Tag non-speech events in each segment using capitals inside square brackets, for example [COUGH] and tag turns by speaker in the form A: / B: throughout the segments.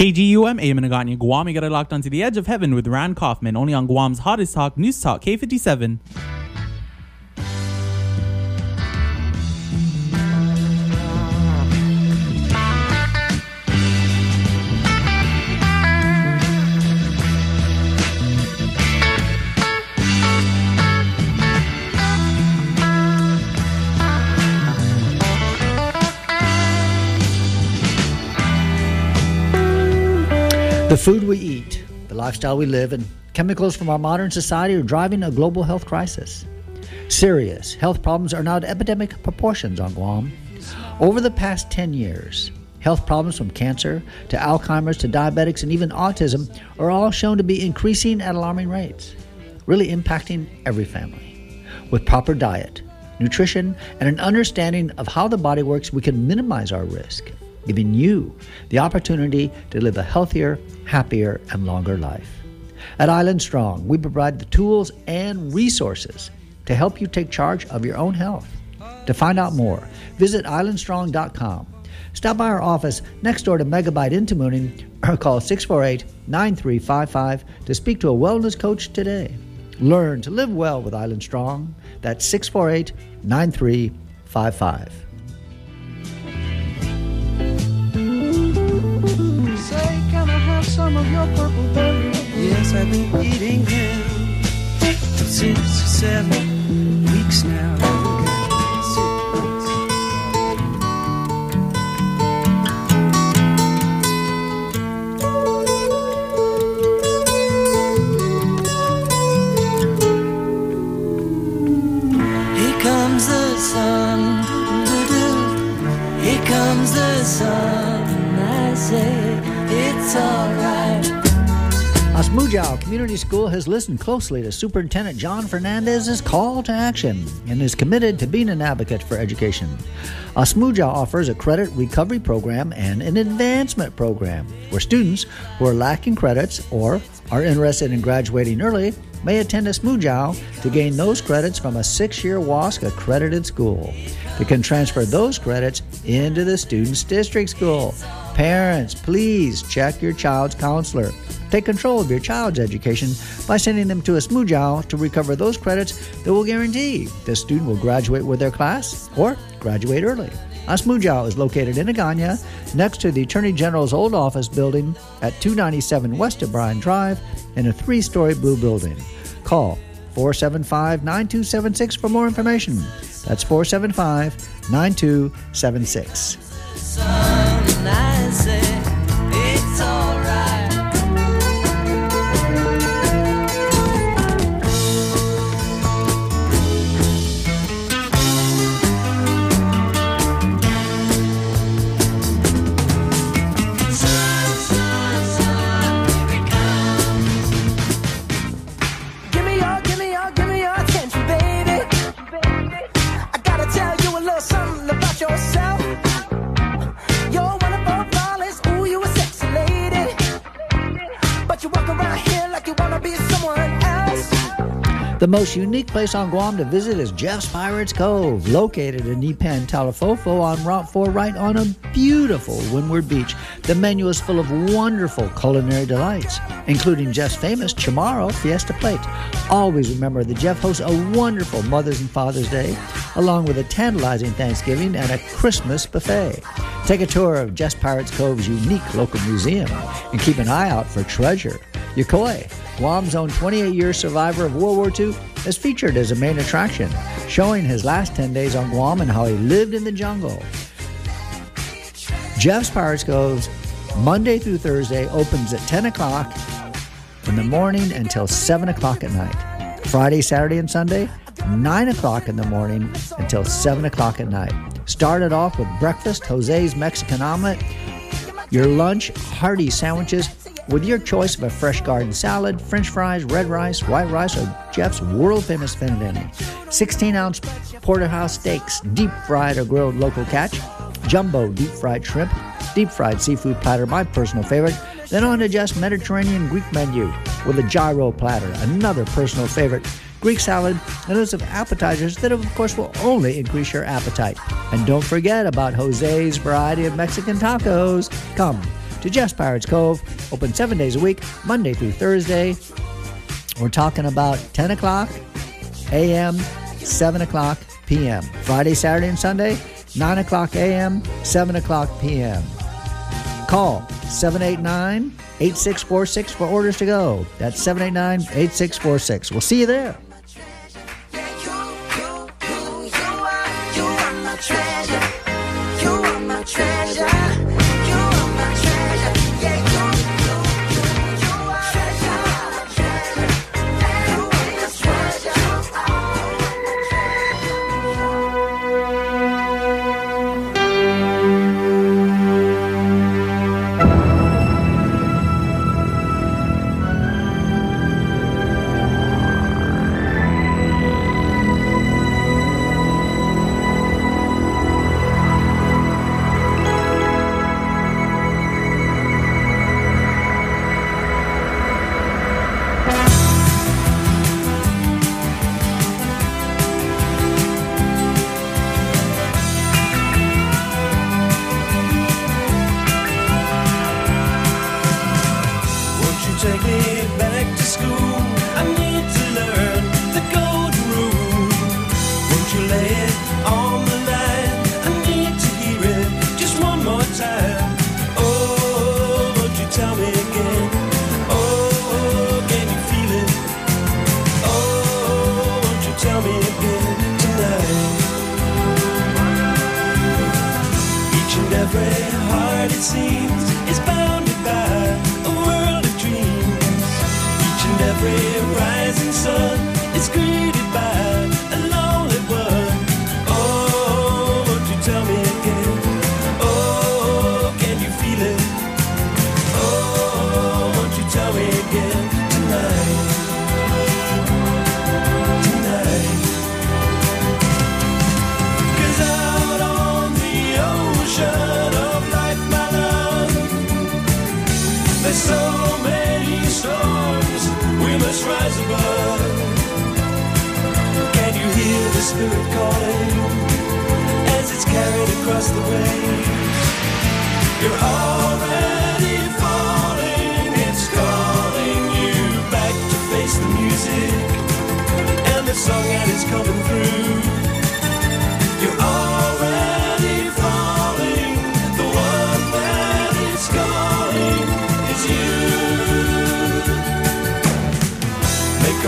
A: KGUM, Amanaganya, Guam. You got it locked onto the edge of heaven with Rand Kaufman, only on Guam's hottest talk, News Talk, K57.
B: The food we eat, the lifestyle we live, and chemicals from our modern society are driving a global health crisis. Serious health problems are now at epidemic proportions on Guam. Over the past 10 years, health problems from cancer to Alzheimer's to diabetics and even autism are all shown to be increasing at alarming rates, really impacting every family. With proper diet, nutrition, and an understanding of how the body works, we can minimize our risk giving you the opportunity to live a healthier, happier, and longer life. At Island Strong, we provide the tools and resources to help you take charge of your own health. To find out more, visit islandstrong.com. Stop by our office next door to Megabyte in Tamuning or call 648 9355 to speak to a wellness coach today. Learn to live well with Island Strong. That's 648 9355.
C: Some of your purple berry? Yes, I've been eating him for six or seven weeks now. Here comes the sun. Here comes the sun, I say it's alright.
B: Community School has listened closely to Superintendent John Fernandez's call to action and is committed to being an advocate for education. Asmuyao offers a credit recovery program and an advancement program where students who are lacking credits or are interested in graduating early may attend Asmuyao to gain those credits from a six-year WASC accredited school. They can transfer those credits into the student's district school. Parents, please check your child's counselor. Take control of your child's education by sending them to Asmuyao to recover those credits that will guarantee the student will graduate with their class or graduate early. Asmuyao is located in Agana, next to the Attorney General's old office building at 297 West O'Brien Drive in a three story blue building. Call 475 9276 for more information. That's 475 9276.
C: Sun,
B: The most unique place on Guam to visit is Jeff's Pirates Cove, located in Ipan, Talafofo on Route 4, right on a beautiful Windward Beach. The menu is full of wonderful culinary delights, including Jeff's famous Chamorro Fiesta Plate. Always remember that Jeff hosts a wonderful Mother's and Father's Day, along with a tantalizing Thanksgiving and a Christmas buffet. Take a tour of Jeff's Pirates Cove's unique local museum and keep an eye out for treasure. Yokoi, Guam's own 28 year survivor of World War II, is featured as a main attraction, showing his last 10 days on Guam and how he lived in the jungle. Jeff's Pirates Cove's Monday through Thursday opens at 10 o'clock in the morning until 7 o'clock at night. Friday, Saturday, and Sunday, 9 o'clock in the morning until 7 o'clock at night. Started off with breakfast, Jose's Mexican omelet, your lunch, hearty sandwiches with your choice of a fresh garden salad, french fries, red rice, white rice, or Jeff's world famous fettuccine. 16 ounce porterhouse steaks, deep fried or grilled local catch, jumbo deep fried shrimp, deep fried seafood platter, my personal favorite. Then on to Jeff's Mediterranean Greek menu with a gyro platter, another personal favorite. Greek salad, and lots of appetizers that, of course, will only increase your appetite. And don't forget about Jose's variety of Mexican tacos. Come, to Jeff's Pirates Cove, open seven days a week, Monday through Thursday. We're talking about 10 o'clock a.m., 7 o'clock p.m. Friday, Saturday, and Sunday, 9 o'clock a.m., 7 o'clock p.m. Call 789 8646 for orders to go. That's 789 8646. We'll see you there.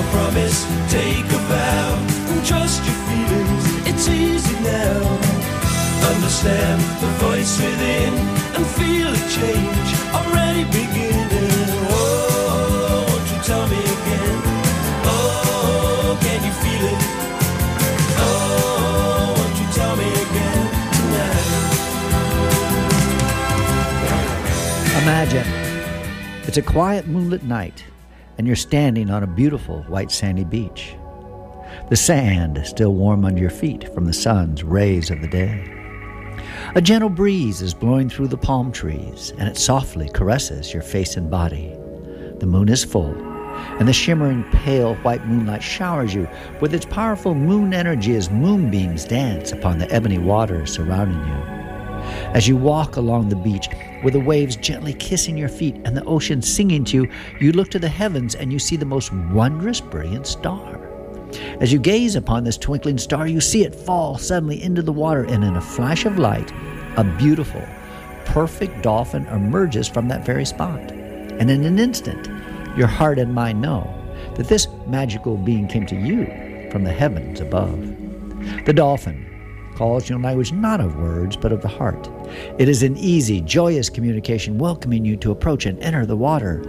D: A promise, take a vow, and trust your feelings. It's easy now. Understand the voice within and feel a change already beginning. Oh, won't you tell me again? Oh, can you feel it? Oh, won't you tell me again tonight?
B: Imagine it's a quiet moonlit night, and you're standing on a beautiful white sandy beach. The sand is still warm under your feet from the sun's rays of the day. A gentle breeze is blowing through the palm trees, and it softly caresses your face and body. The moon is full, and the shimmering pale white moonlight showers you with its powerful moon energy as moonbeams dance upon the ebony waters surrounding you. As you walk along the beach, with the waves gently kissing your feet and the ocean singing to you, you look to the heavens and you see the most wondrous, brilliant star. As you gaze upon this twinkling star, you see it fall suddenly into the water, and in a flash of light, a beautiful, perfect dolphin emerges from that very spot. And in an instant, your heart and mind know that this magical being came to you from the heavens above. The dolphin calls in language not of words, but of the heart. It is an easy, joyous communication welcoming you to approach and enter the water.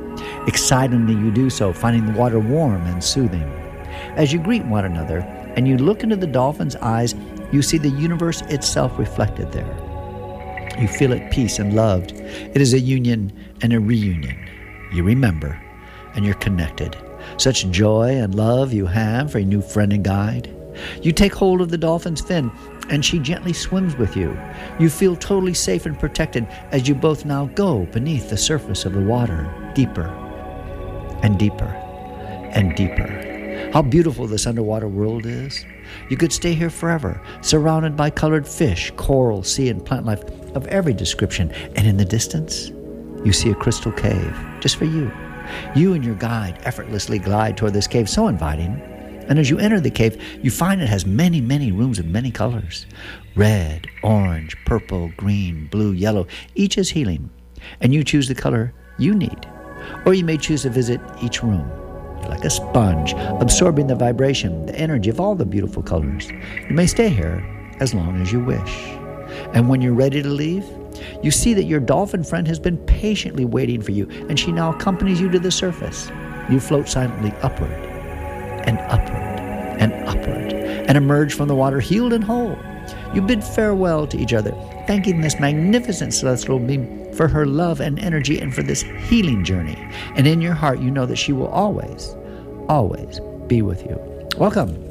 B: Excitingly, you do so, finding the water warm and soothing. As you greet one another and you look into the dolphin's eyes, you see the universe itself reflected there. You feel at peace and loved. It is a union and a reunion. You remember and you're connected. Such joy and love you have for a new friend and guide. You take hold of the dolphin's fin and she gently swims with you. You feel totally safe and protected as you both now go beneath the surface of the water, deeper and deeper and deeper. How beautiful this underwater world is. You could stay here forever, surrounded by colored fish, coral, sea, and plant life of every description. And in the distance, you see a crystal cave just for you. You and your guide effortlessly glide toward this cave, so inviting. And as you enter the cave, you find it has many, many rooms of many colors red, orange, purple, green, blue, yellow. Each is healing, and you choose the color you need. Or you may choose to visit each room. You're like a sponge, absorbing the vibration, the energy of all the beautiful colors. You may stay here as long as you wish. And when you're ready to leave, you see that your dolphin friend has been patiently waiting for you, and she now accompanies you to the surface. You float silently upward and upward and upward and emerge from the water healed and whole. You bid farewell to each other, thanking this magnificent celestial being for her love and energy and for this healing journey. And in your heart, you know that she will always, always be with you. Welcome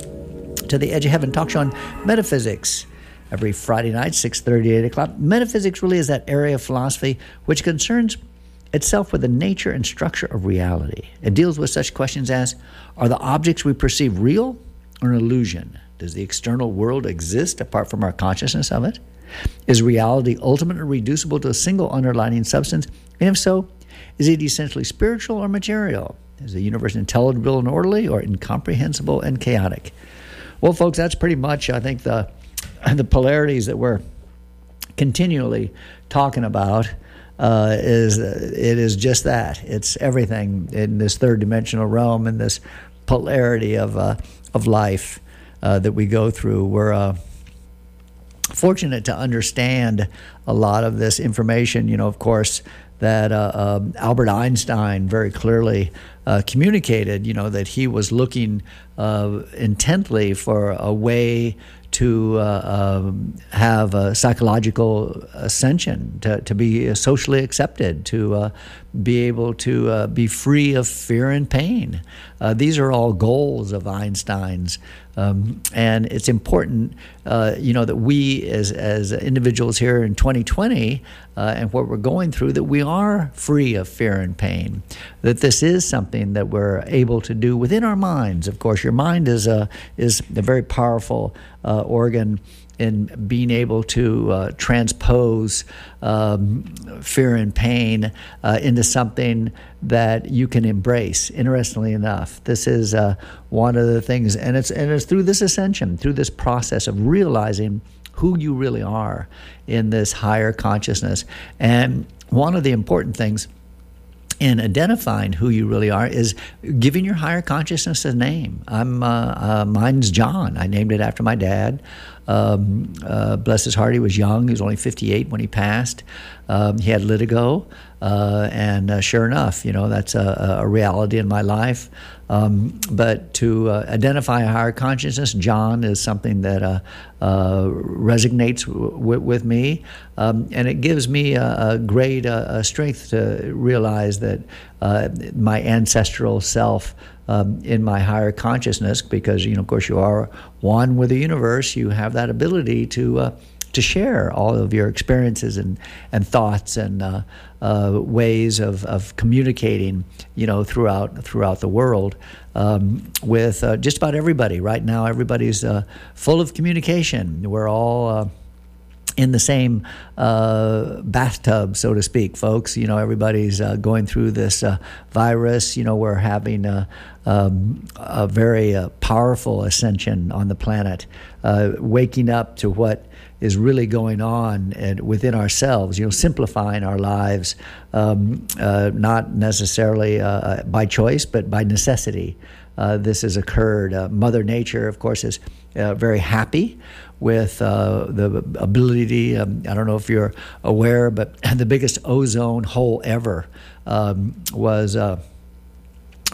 B: to the Edge of Heaven talk show on metaphysics. Every Friday night, 6.30, 8 o'clock. Metaphysics really is that area of philosophy which concerns itself with the nature and structure of reality. It deals with such questions as Are the objects we perceive real or an illusion? Does the external world exist apart from our consciousness of it? Is reality ultimately reducible to a single underlying substance? And if so, is it essentially spiritual or material? Is the universe intelligible and orderly or incomprehensible and chaotic? Well, folks, that's pretty much, I think, the, the polarities that we're continually talking about uh, is it is just that. It's everything in this third dimensional realm and this polarity of uh, of life uh, that we go through. We're uh, fortunate to understand a lot of this information. You know, of course, that uh, um, Albert Einstein very clearly uh, communicated. You know that he was looking intently for a way to uh, um, have a psychological ascension, to, to be socially accepted, to uh, be able to uh, be free of fear and pain. Uh, these are all goals of Einstein's. Um, and it's important, uh, you know, that we as, as individuals here in 2020 uh, and what we're going through, that we are free of fear and pain. That this is something that we're able to do within our minds. Of course, your mind is a is a very powerful uh, organ in being able to uh, transpose um, fear and pain uh, into something that you can embrace. Interestingly enough, this is uh, one of the things, and it's and it's through this ascension, through this process of realizing who you really are in this higher consciousness, and one of the important things in identifying who you really are is giving your higher consciousness a name. I'm uh, uh, mine's John. I named it after my dad. Um, uh, bless his heart, he was young. He was only 58 when he passed. Um, he had litigo, uh, and uh, sure enough, you know that's a, a reality in my life. Um, but to uh, identify a higher consciousness, John is something that uh, uh, resonates w- with me, um, and it gives me a, a great uh, strength to realize that my ancestral self. Um, in my higher consciousness, because you know, of course, you are one with the universe. You have that ability to uh, to share all of your experiences and, and thoughts and uh, uh, ways of, of communicating, you know, throughout throughout the world um, with uh, just about everybody. Right now, everybody's uh, full of communication. We're all uh, in the same uh, bathtub, so to speak, folks. You know, everybody's uh, going through this uh, virus. You know, we're having a, um, a very uh, powerful ascension on the planet, uh, waking up to what is really going on and within ourselves. You know, simplifying our lives, um, uh, not necessarily by choice, but by necessity. this has occurred. Mother Nature, of course, is very happy with uh, the ability. Um, I don't know if you're aware, but [CLEARS THROAT] the biggest ozone hole ever um, was uh,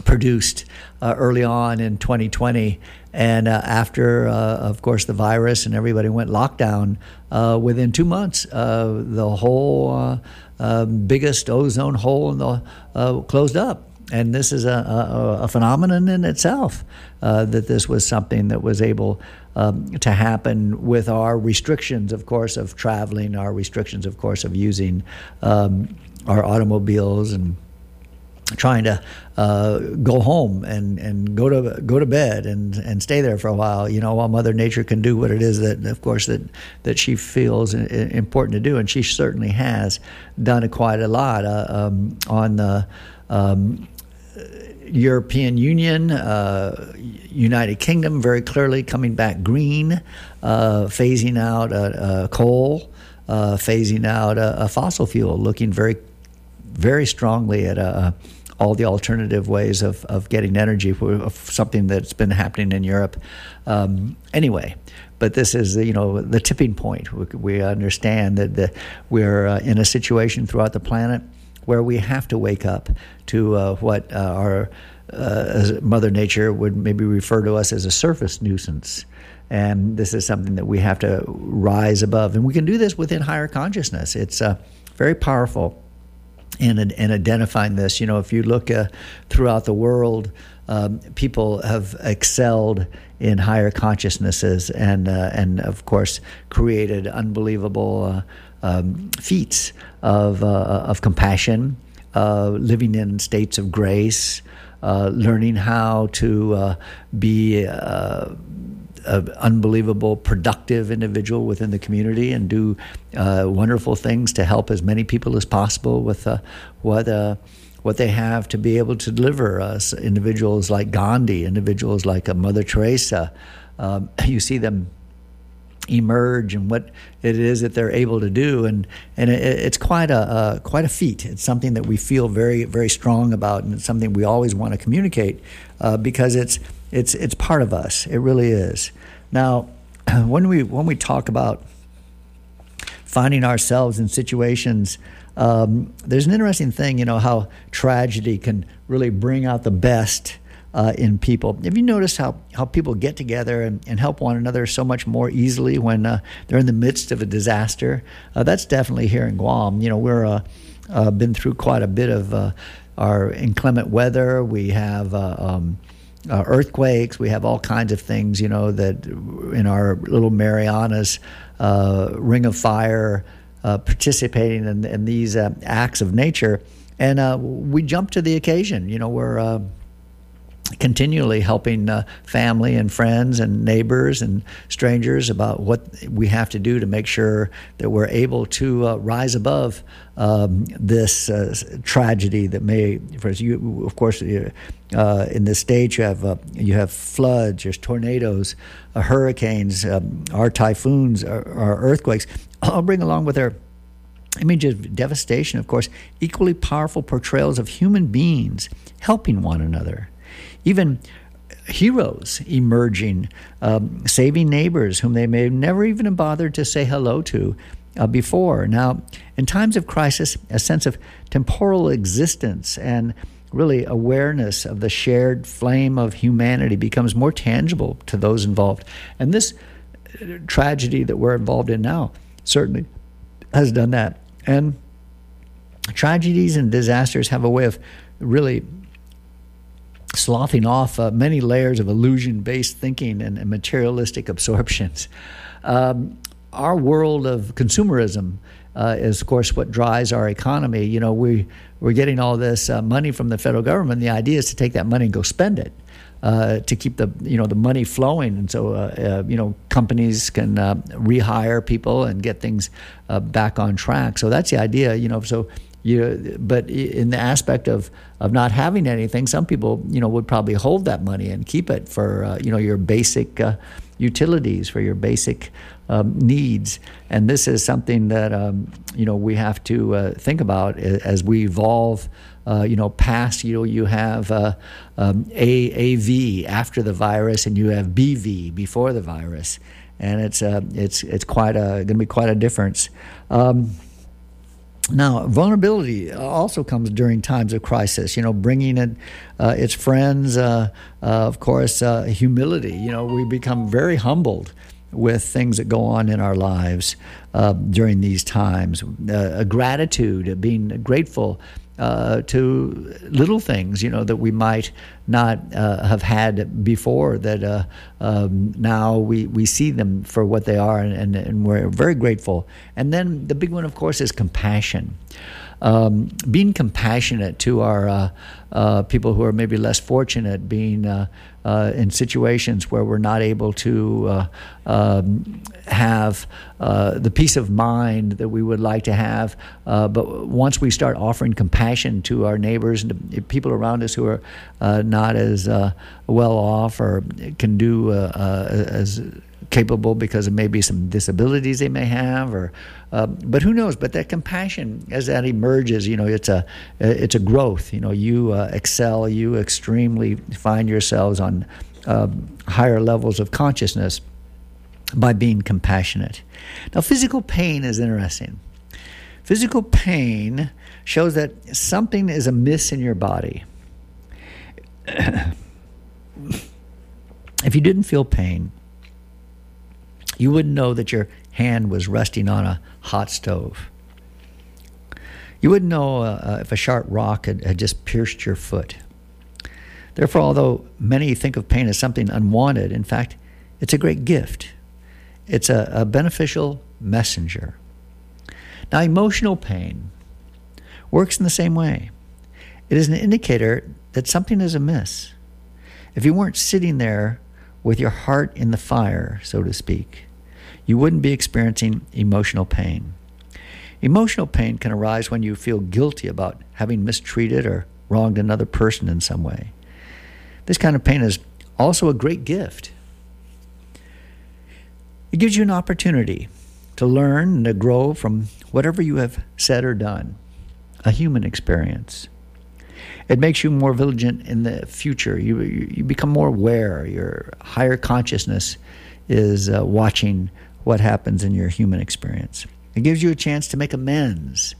B: produced uh, early on in 2020. And uh, after, uh, of course, the virus and everybody went lockdown, uh, within two months, the whole um, biggest ozone hole in the closed up and this is a, a, a phenomenon in itself uh, that this was something that was able um, to happen with our restrictions, of course, of traveling, our restrictions, of course, of using um, our automobiles and trying to uh, go home and, and go to go to bed and, and stay there for a while, you know, while Mother Nature can do what it is that, of course, that that she feels important to do, and she certainly has done quite a lot uh, um, on the. Um, European Union, uh, United Kingdom, very clearly coming back green, uh, phasing out uh, uh coal, uh, phasing out fossil fuel, looking very, very strongly at all the alternative ways of, of getting energy, something that's been happening in Europe. Um, anyway, but this is you know the tipping point. We, we understand that the, we're in a situation throughout the planet where we have to wake up to uh, what uh, our uh, Mother Nature would maybe refer to us as a surface nuisance. And this is something that we have to rise above. And we can do this within higher consciousness. It's uh, very powerful in, in identifying this. You know, if you look uh, throughout the world, um, people have excelled in higher consciousnesses and, uh, and of course, created unbelievable uh, um, feats of, uh, of compassion, uh, living in states of grace, uh, learning how to be an unbelievable, productive individual within the community and do uh, wonderful things to help as many people as possible with uh, what uh, what they have to be able to deliver us. Individuals like Gandhi, individuals like uh, Mother Teresa, um, you see them emerge and what it is that they're able to do. And and it, it's quite a uh, quite a feat. It's something that we feel very very strong about and it's something we always want to communicate uh, because it's it's it's part of us. It really is. Now [CLEARS THROAT] when we when we talk about finding ourselves in situations um, there's an interesting thing you know how tragedy can really bring out the best uh, in people. Have you noticed how, how people get together and, and help one another so much more easily when uh, they're in the midst of a disaster? Uh, that's definitely here in Guam. You know, we're uh, uh, been through quite a bit of uh, our inclement weather. We have um, earthquakes. We have all kinds of things. You know that in our little Marianas ring of fire, participating in, in these acts of nature, and we jump to the occasion. You know, we're continually helping uh, family and friends and neighbors and strangers about what we have to do to make sure that we're able to uh, rise above um, this uh, tragedy that may, for you, of course, uh, in this state you have uh, you have floods, there's tornadoes, uh, hurricanes, um, our typhoons, our, our earthquakes, all bring along with their images of devastation, of course, equally powerful portrayals of human beings helping one another even heroes emerging, um, saving neighbors whom they may have never even bothered to say hello to uh, before. Now, in times of crisis, a sense of temporal existence and really awareness of the shared flame of humanity becomes more tangible to those involved. And this uh, tragedy that we're involved in now certainly has done that. And tragedies and disasters have a way of really sloughing off uh, many layers of illusion based thinking and, and, materialistic absorptions. Um, our world of consumerism uh, is, of course, what drives our economy. You know, we, we're getting all this uh, money from the federal government. The idea is to take that money and go spend it. Uh, to keep the you know the money flowing, and so uh, uh, you know companies can rehire people and get things back on track. So that's the idea. You know, so you, but in the aspect of, of not having anything, some people, you know, would probably hold that money and keep it for, uh, you know, your basic uh, utilities, for your basic um, needs. And this is something that, um, you know, we have to uh, think about as we evolve. Uh, you know, past you know you have uh, um, AAV after the virus, and you have BV before the virus, and it's uh, it's it's quite a going to be quite a difference. Um, now, vulnerability also comes during times of crisis. You know, bringing in uh, its friends, uh, uh, of course, uh, humility. You know, we become very humbled with things that go on in our lives uh, during these times. Uh, gratitude, being grateful uh, to little things, you know, that we might not uh, have had before. That uh, um, now we, we see them for what they are, and, and, and, we're very grateful. And then the big one, of course, is compassion. um, being compassionate to our uh, uh, people who are maybe less fortunate, being uh, in situations where we're not able to uh, um, have uh, the peace of mind that we would like to have. Uh, but once we start offering compassion to our neighbors and to people around us who are uh, not as uh, well off or can do as capable because of maybe some disabilities they may have or uh, but who knows? But that compassion as that emerges you know it's a it's a growth. You know you uh, excel you extremely find yourselves on uh, higher levels of consciousness by being compassionate. Now physical pain is interesting. Physical pain shows that something is amiss in your body. [COUGHS] If you didn't feel pain you wouldn't know that your hand was resting on a hot stove. You wouldn't know uh, uh, if a sharp rock had, had just pierced your foot. Therefore, although many think of pain as something unwanted, in fact, it's a great gift. It's a, a beneficial messenger. Now, emotional pain works in the same way. It is an indicator that something is amiss. If you weren't sitting there with your heart in the fire, so to speak, you wouldn't be experiencing emotional pain. Emotional pain can arise when you feel guilty about having mistreated or wronged another person in some way. This kind of pain is also a great gift. It gives you an opportunity to learn and to grow from whatever you have said or done, a human experience. It makes you more vigilant in the future. You, you become more aware. Your higher consciousness is uh, watching what happens in your human experience. It gives you a chance to make amends,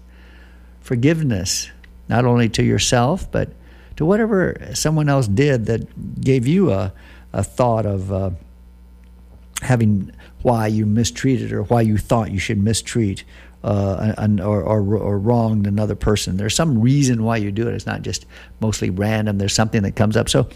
B: forgiveness, not only to yourself, but to whatever someone else did that gave you a, a thought of uh, having why you mistreated or why you thought you should mistreat uh, an, or, or, or wronged another person. There's some reason why you do it. It's not just mostly random. There's something that comes up. So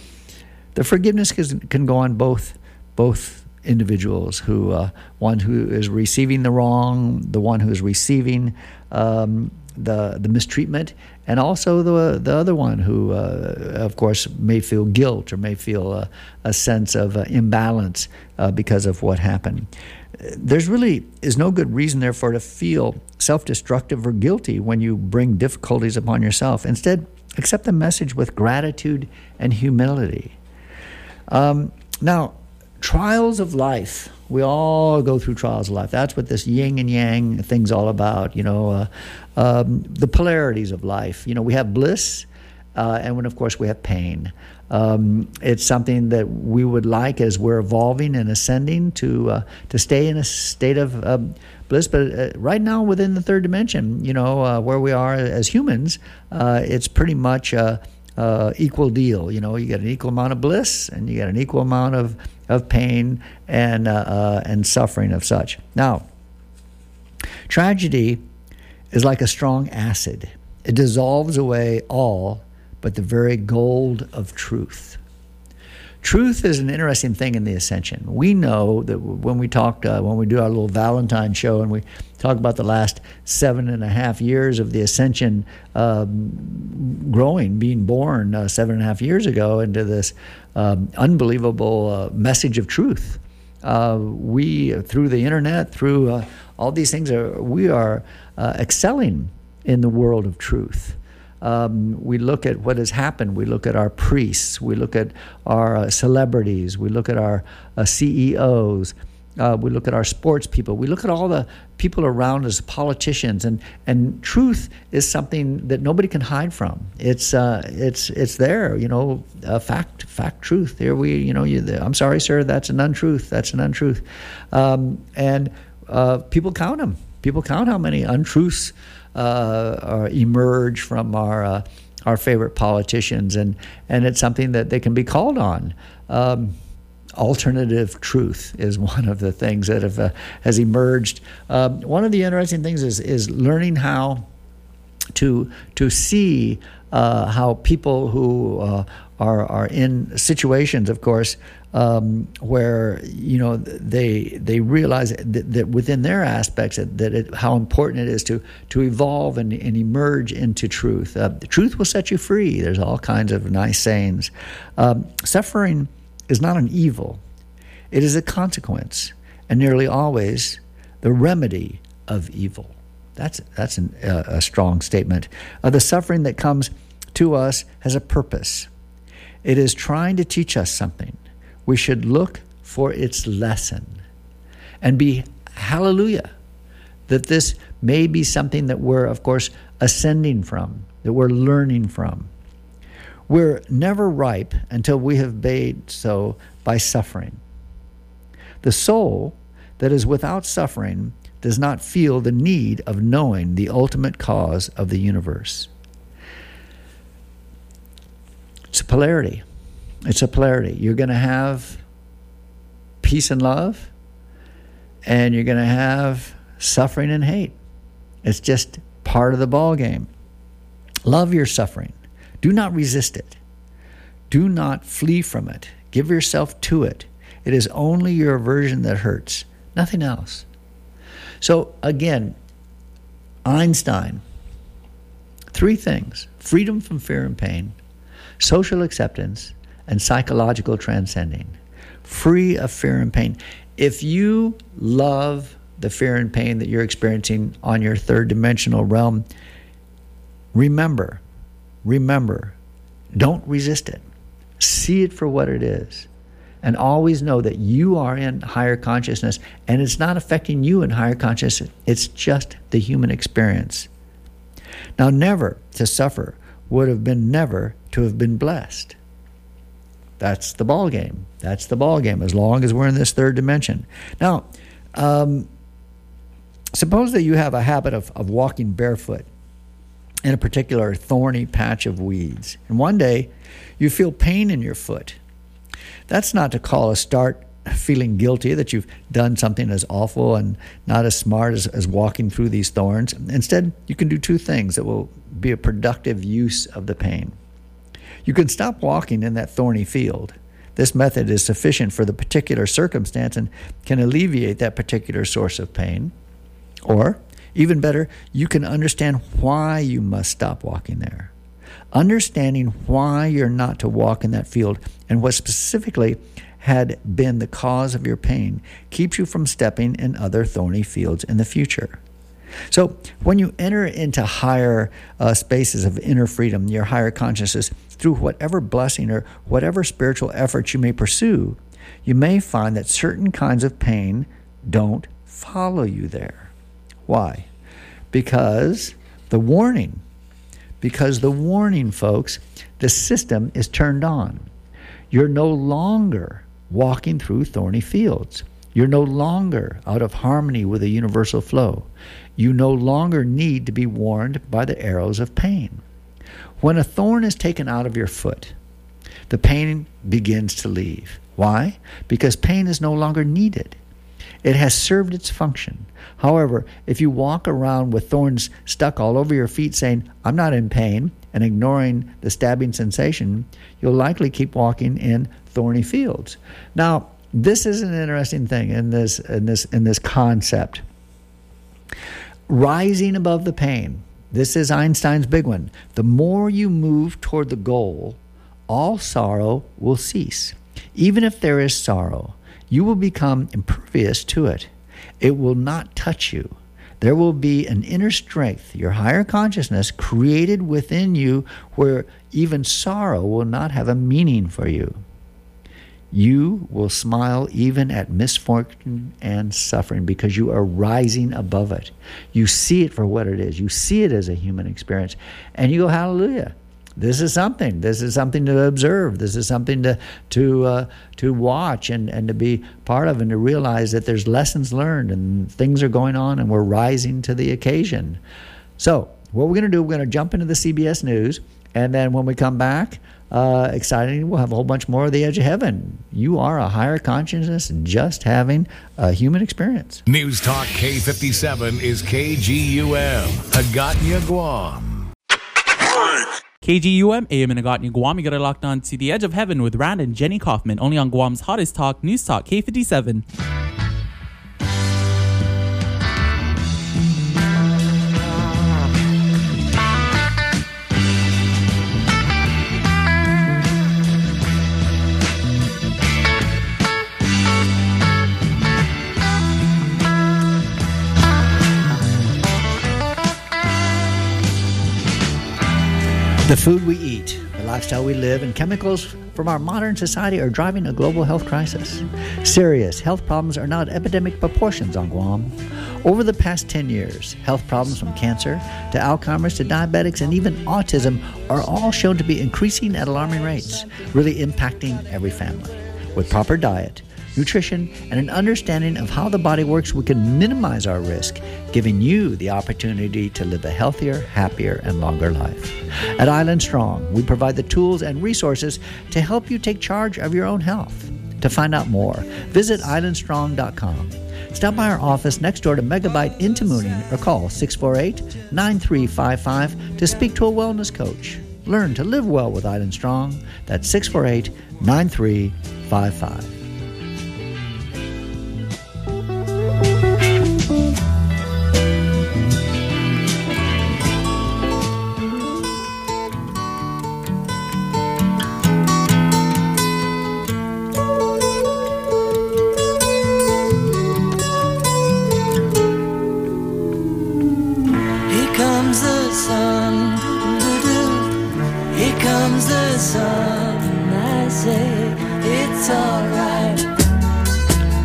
B: the forgiveness can, can go on both both individuals who uh, one who is receiving the wrong, the one who is receiving um, the the mistreatment, and also the the other one who, uh, of course, may feel guilt or may feel a, a sense of uh, imbalance uh, because of what happened. There's really is no good reason, therefore, to feel self-destructive or guilty when you bring difficulties upon yourself. Instead, accept the message with gratitude and humility. Um, now, trials of life. We all go through trials of life. That's what this yin and yang thing's all about. You know, uh, um, the polarities of life. You know, we have bliss, uh, and when of course we have pain. Um, it's something that we would like as we're evolving and ascending to uh, to stay in a state of uh, bliss. But uh, right now, within the third dimension, you know, uh, where we are as humans, it's pretty much. Uh, equal deal. You know, you get an equal amount of bliss and you get an equal amount of of pain and, uh, uh, and suffering of such. Now, tragedy is like a strong acid, it dissolves away all but the very gold of truth. Truth is an interesting thing in the ascension. We know that when we talk, uh, when we do our little Valentine show and we talk about the last seven and a half years of the ascension um, growing, being born uh, seven and a half years ago into this um, unbelievable uh, message of truth. Uh, we, through the internet, through uh, all these things, are, we are uh, excelling in the world of truth um, we look at what has happened. We look at our priests. We look at our uh, celebrities. We look at our uh, CEOs. Uh, we look at our sports people. We look at all the people around us, politicians, and and truth is something that nobody can hide from. It's uh, it's it's there, you know, fact, fact, truth. Here we, you know, you, I'm sorry, sir, that's an untruth. That's an untruth, um, and uh, people count them. People count how many untruths uh, emerge from our uh, our favorite politicians, and and it's something that they can be called on. Um, alternative truth is [LAUGHS] one of the things that have uh, has emerged. Um, one of the interesting things is is learning how to to see uh, how people who uh, are are in situations, of course, um, where you know they they realize that, that within their aspects that, that it, how important it is to to evolve and, and emerge into truth. Uh, truth will set you free. There's all kinds of nice sayings. Um, suffering is not an evil; it is a consequence, and nearly always the remedy of evil. That's that's an, uh, a strong statement. Uh, the suffering that comes to us has a purpose. It is trying to teach us something we should look for its lesson and be hallelujah that this may be something that we're, of course, ascending from, that we're learning from. We're never ripe until we have made so by suffering. The soul that is without suffering does not feel the need of knowing the ultimate cause of the universe. It's a polarity. It's a polarity. You're going to have peace and love, and you're going to have suffering and hate. It's just part of the ball game. Love your suffering. Do not resist it. Do not flee from it. Give yourself to it. It is only your aversion that hurts, nothing else. So again, Einstein, three things freedom from fear and pain, social acceptance, and psychological transcending, free of fear and pain. If you love the fear and pain that you're experiencing on your third dimensional realm, remember, remember, don't resist it. See it for what it is. And always know that you are in higher consciousness and it's not affecting you in higher consciousness. It's just the human experience. Now, never to suffer would have been never to have been blessed. That's the ball game. That's the ball game. As long as we're in this third dimension. Now, um, suppose that you have a habit of, of walking barefoot in a particular thorny patch of weeds, and one day you feel pain in your foot. That's not to call a start feeling guilty that you've done something as awful and not as smart as, as walking through these thorns. Instead, you can do two things that will be a productive use of the pain. You can stop walking in that thorny field. This method is sufficient for the particular circumstance and can alleviate that particular source of pain. Or, even better, you can understand why you must stop walking there. Understanding why you're not to walk in that field and what specifically had been the cause of your pain keeps you from stepping in other thorny fields in the future. So, when you enter into higher uh, spaces of inner freedom, your higher consciousness, through whatever blessing or whatever spiritual efforts you may pursue, you may find that certain kinds of pain don't follow you there. Why? Because the warning, because the warning, folks, the system is turned on. You're no longer walking through thorny fields. You're no longer out of harmony with the universal flow. You no longer need to be warned by the arrows of pain. When a thorn is taken out of your foot, the pain begins to leave. Why? Because pain is no longer needed. It has served its function. However, if you walk around with thorns stuck all over your feet saying, I'm not in pain, and ignoring the stabbing sensation, you'll likely keep walking in thorny fields. Now, this is an interesting thing in this in this in this concept. Rising above the pain. This is Einstein's big one. The more you move toward the goal, all sorrow will cease. Even if there is sorrow, you will become impervious to it. It will not touch you. There will be an inner strength, your higher consciousness created within you, where even sorrow will not have a meaning for you. You will smile even at misfortune and suffering because you are rising above it. You see it for what it is. You see it as a human experience. And you go, Hallelujah. This is something. This is something to observe. This is something to to uh, to watch and, and to be part of and to realize that there's lessons learned and things are going on and we're rising to the occasion. So what we're going to do, we're going to jump into the CBS News, and then when we come back, uh, exciting. We'll have a whole bunch more of the edge of heaven. You are a higher consciousness just having a human experience.
E: News Talk K57 is KGUM, Hagåtña, Guam.
A: KGUM, AM Hagåtña, Guam. You got it locked on to the edge of heaven with Rand and Jenny Kaufman, only on Guam's hottest talk, News Talk K57.
B: The food we eat, the lifestyle we live, and chemicals from our modern society are driving a global health crisis. Serious health problems are now at epidemic proportions on Guam. Over the past 10 years, health problems from cancer to Alzheimer's to diabetics and even autism are all shown to be increasing at alarming rates, really impacting every family. With proper diet, nutrition, and an understanding of how the body works, we can minimize our risk, giving you the opportunity to live a healthier, happier, and longer life. At Island Strong, we provide the tools and resources to help you take charge of your own health. To find out more, visit islandstrong.com. Stop by our office next door to Megabyte in Tamuning or call 648 9355 to speak to a wellness coach. Learn to live well with Island Strong. That's 648 9355.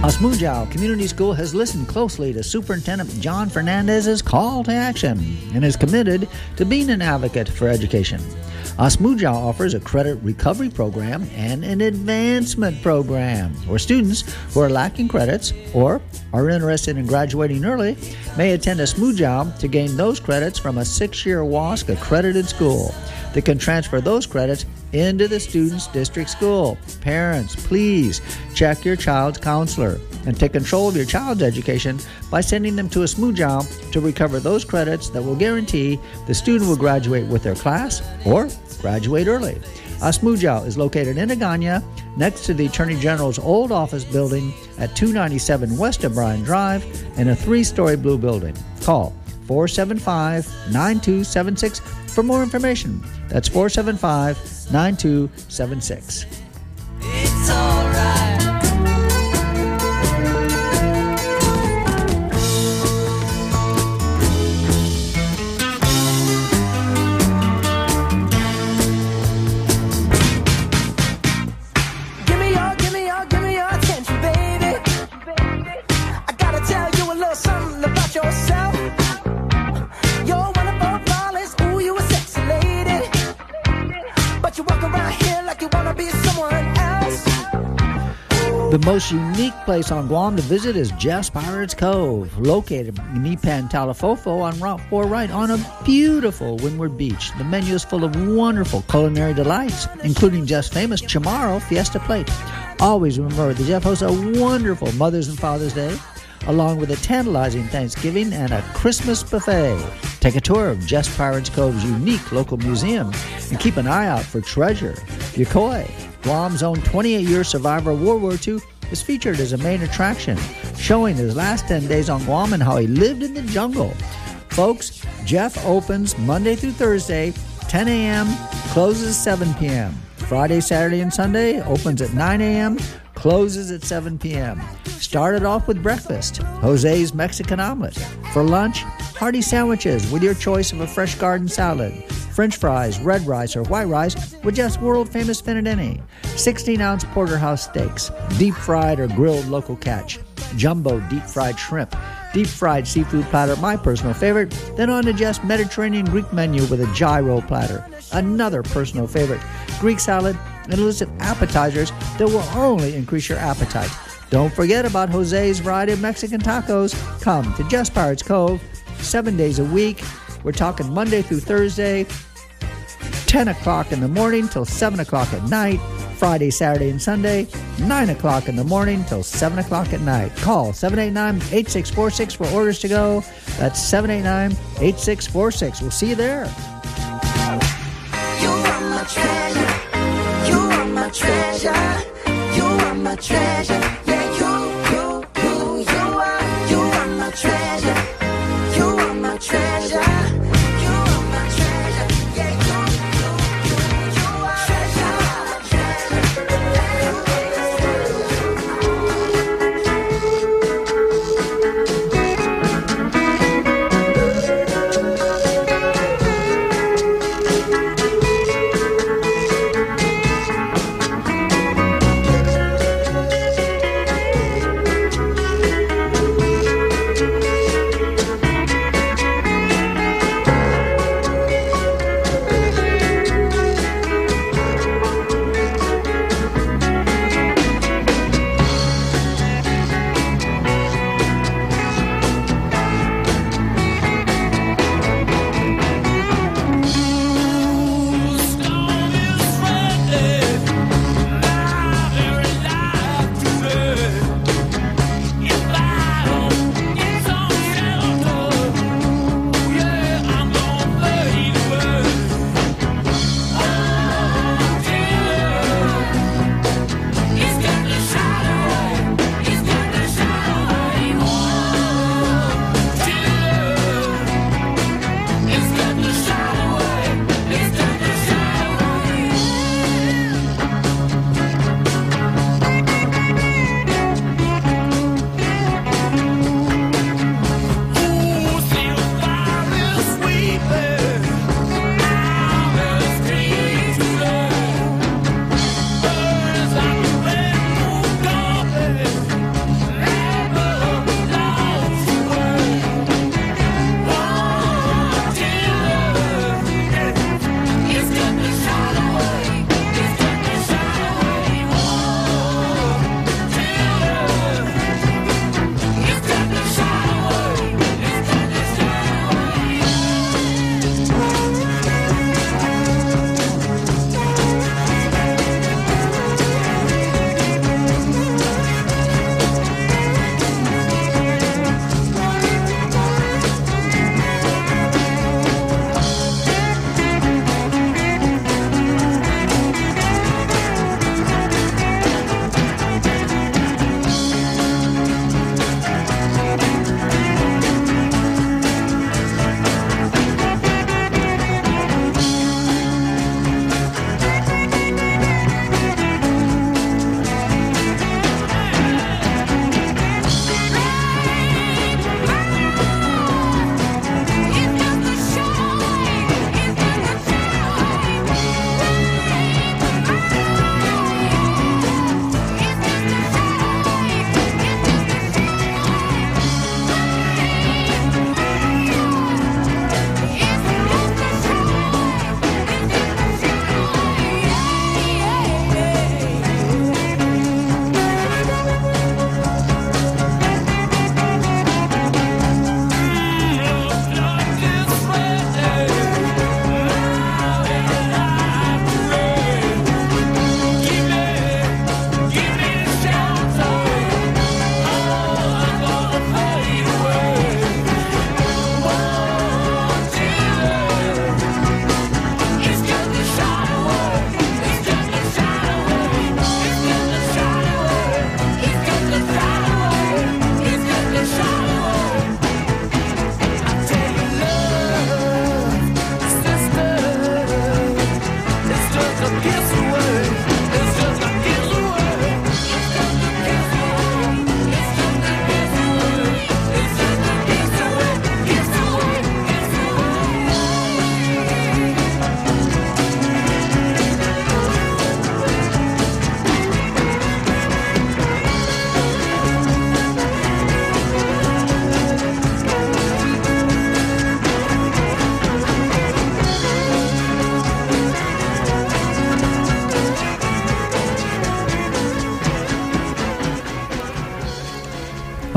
B: Asmuyao Community School has listened closely to Superintendent John Fernandez's call to action and is committed to being an advocate for education. Asmuyao offers a credit recovery program and an advancement program where students who are lacking credits or are interested in graduating early may attend Asmuyao to gain those credits from a six year WASC accredited school that can transfer those credits into the student's district school. Parents, please check your child's counselor and take control of your child's education by sending them to Asmuyao to recover those credits that will guarantee the student will graduate with their class or graduate early. Asmuyao is located in Agana next to the Attorney General's old office building at 297 West O'Brien Drive in a three story blue building. Call 475 9276 for more information. That's 475 9276.
C: It's alright.
B: The most unique place on Guam to visit is Jeff's Pirates Cove, located in Nipan, Talofofo on Route 4 right on a beautiful Windward Beach. The menu is full of wonderful culinary delights, including Jeff's famous Chamorro Fiesta Plate. Always remember that Jeff hosts a wonderful Mother's and Father's Day, along with a tantalizing Thanksgiving and a Christmas buffet. Take a tour of Jeff's Pirates Cove's unique local museum and keep an eye out for treasure. Yokoi, Guam's own 28 year survivor of World War II, is featured as a main attraction, showing his last 10 days on Guam and how he lived in the jungle. Folks, Jeff opens Monday through Thursday, 10 a.m., closes 7 p.m. Friday, Saturday, and Sunday opens at 9 a.m., closes at 7 p.m. Started off with breakfast, Jose's Mexican omelet. For lunch, hearty sandwiches with your choice of a fresh garden salad, French fries, red rice, or white rice with just world famous finadini, 16 ounce porterhouse steaks, deep fried or grilled local catch, jumbo deep fried shrimp, deep fried seafood platter, my personal favorite, then on to just Mediterranean Greek menu with a gyro platter, another personal favorite, Greek salad, and a list of appetizers that will only increase your appetite. Don't forget about Jose's variety of Mexican tacos. Come to Jeff's Pirates Cove, seven days a week. We're talking Monday through Thursday, 10 o'clock in the morning till 7 o'clock at night, Friday, Saturday, and Sunday, 9 o'clock in the morning till 7 o'clock at night. Call 789 8646 for orders to go. That's 789 8646. We'll see you there.
C: You are my treasure. You are my treasure. You are my treasure.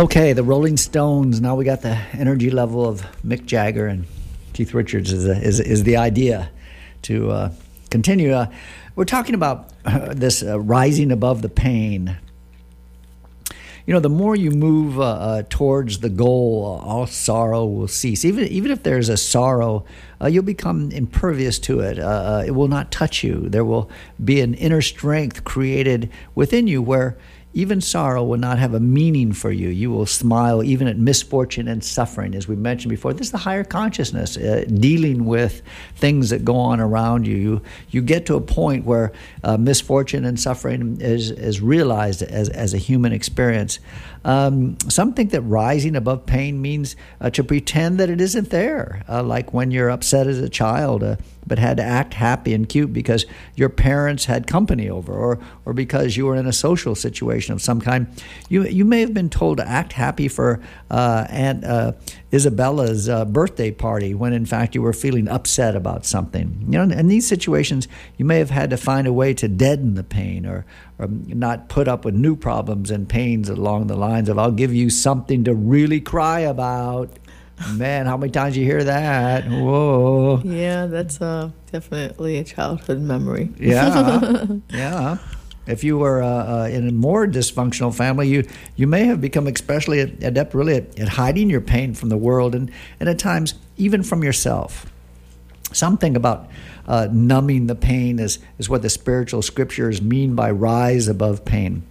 B: Okay, the Rolling Stones. Now we got the energy level of Mick Jagger and Keith Richards is, a, is, is the idea to uh, continue. Uh, we're talking about uh, this uh, rising above the pain. You know, the more you move uh, uh, towards the goal, all sorrow will cease. Even even if there's a sorrow you'll become impervious to it. It will not touch you. There will be an inner strength created within you where even sorrow will not have a meaning for you. You will smile even at misfortune and suffering, as we mentioned before. This is the higher consciousness, uh, dealing with things that go on around you. You, you get to a point where uh, misfortune and suffering is, is realized as, as a human experience. Um, some think that rising above pain means uh, to pretend that it isn't there, uh, like when you're upset as a child, uh, but had to act happy and cute because your parents had company over, or or because you were in a social situation of some kind. You you may have been told to act happy for uh, Aunt uh, Isabella's uh, birthday party when in fact you were feeling upset about something. You know, in these situations, you may have had to find a way to deaden the pain or or not put up with new problems and pains along the lines of I'll give you something to really cry about. Man, how many times you hear that? Whoa.
E: Yeah, that's uh, definitely a childhood memory.
B: Yeah, [LAUGHS] yeah. If you were uh, uh, in a more dysfunctional family, you you may have become especially adept, really, at, at hiding your pain from the world, and and at times even from yourself. Something about uh, numbing the pain is, is what the spiritual scriptures mean by rise above pain.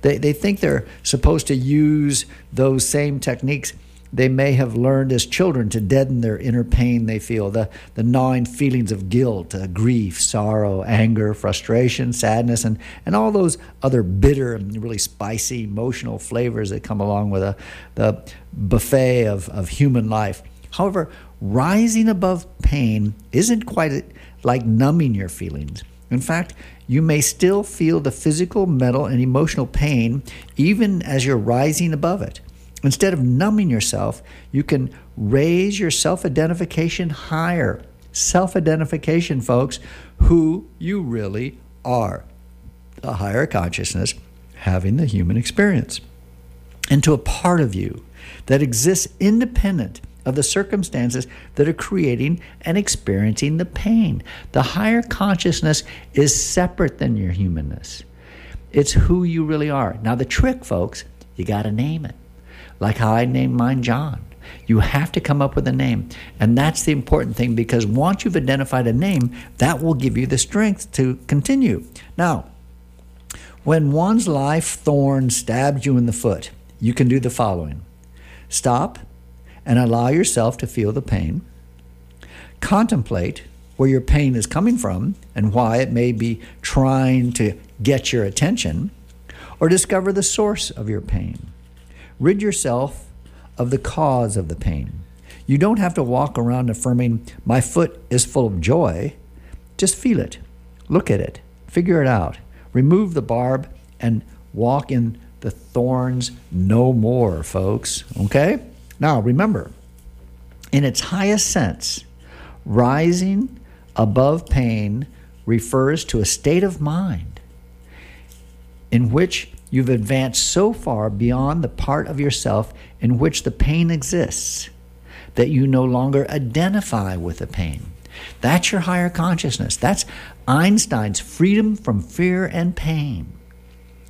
B: They, they think they're supposed to use those same techniques they may have learned as children to deaden their inner pain they feel, the, the gnawing feelings of guilt, uh, grief, sorrow, anger, frustration, sadness, and, and all those other bitter and really spicy emotional flavors that come along with a, the buffet of, of human life. However, rising above pain isn't quite like numbing your feelings. In fact, you may still feel the physical, mental, and emotional pain even as you're rising above it. Instead of numbing yourself, you can raise your self identification higher. Self identification, folks, who you really are. A higher consciousness having the human experience. Into a part of you that exists independent of the circumstances that are creating and experiencing the pain. The higher consciousness is separate than your humanness. It's who you really are. Now, the trick, folks, you got to name it. Like how I named mine John. You have to come up with a name. And that's the important thing because once you've identified a name, that will give you the strength to continue. Now, when one's life thorn stabs you in the foot, you can do the following stop and allow yourself to feel the pain. Contemplate where your pain is coming from and why it may be trying to get your attention, or discover the source of your pain. Rid yourself of the cause of the pain. You don't have to walk around affirming, My foot is full of joy. Just feel it, look at it, figure it out, remove the barb, and walk in the thorns no more, folks. Okay? Now, remember, in its highest sense, rising above pain refers to a state of mind in which you've advanced so far beyond the part of yourself in which the pain exists that you no longer identify with the pain. That's your higher consciousness. That's Einstein's freedom from fear and pain.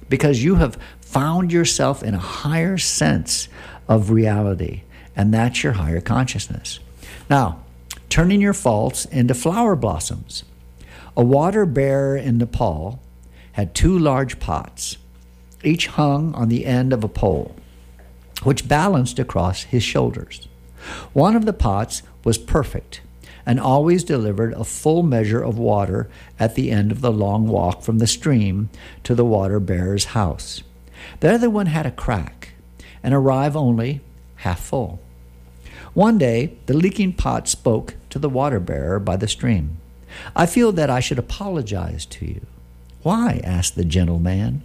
B: Because you have found yourself in a higher sense of reality, and that's your higher consciousness. Now, turning your faults into flower blossoms. A water bearer in Nepal had two large pots, each hung on the end of a pole, which balanced across his shoulders. One of the pots was perfect and always delivered a full measure of water at the end of the long walk from the stream to the water bearer's house. The other one had a crack and arrived only half full. One day, the leaking pot spoke to the water bearer by the stream. I feel that I should apologize to you. Why? asked the gentle man.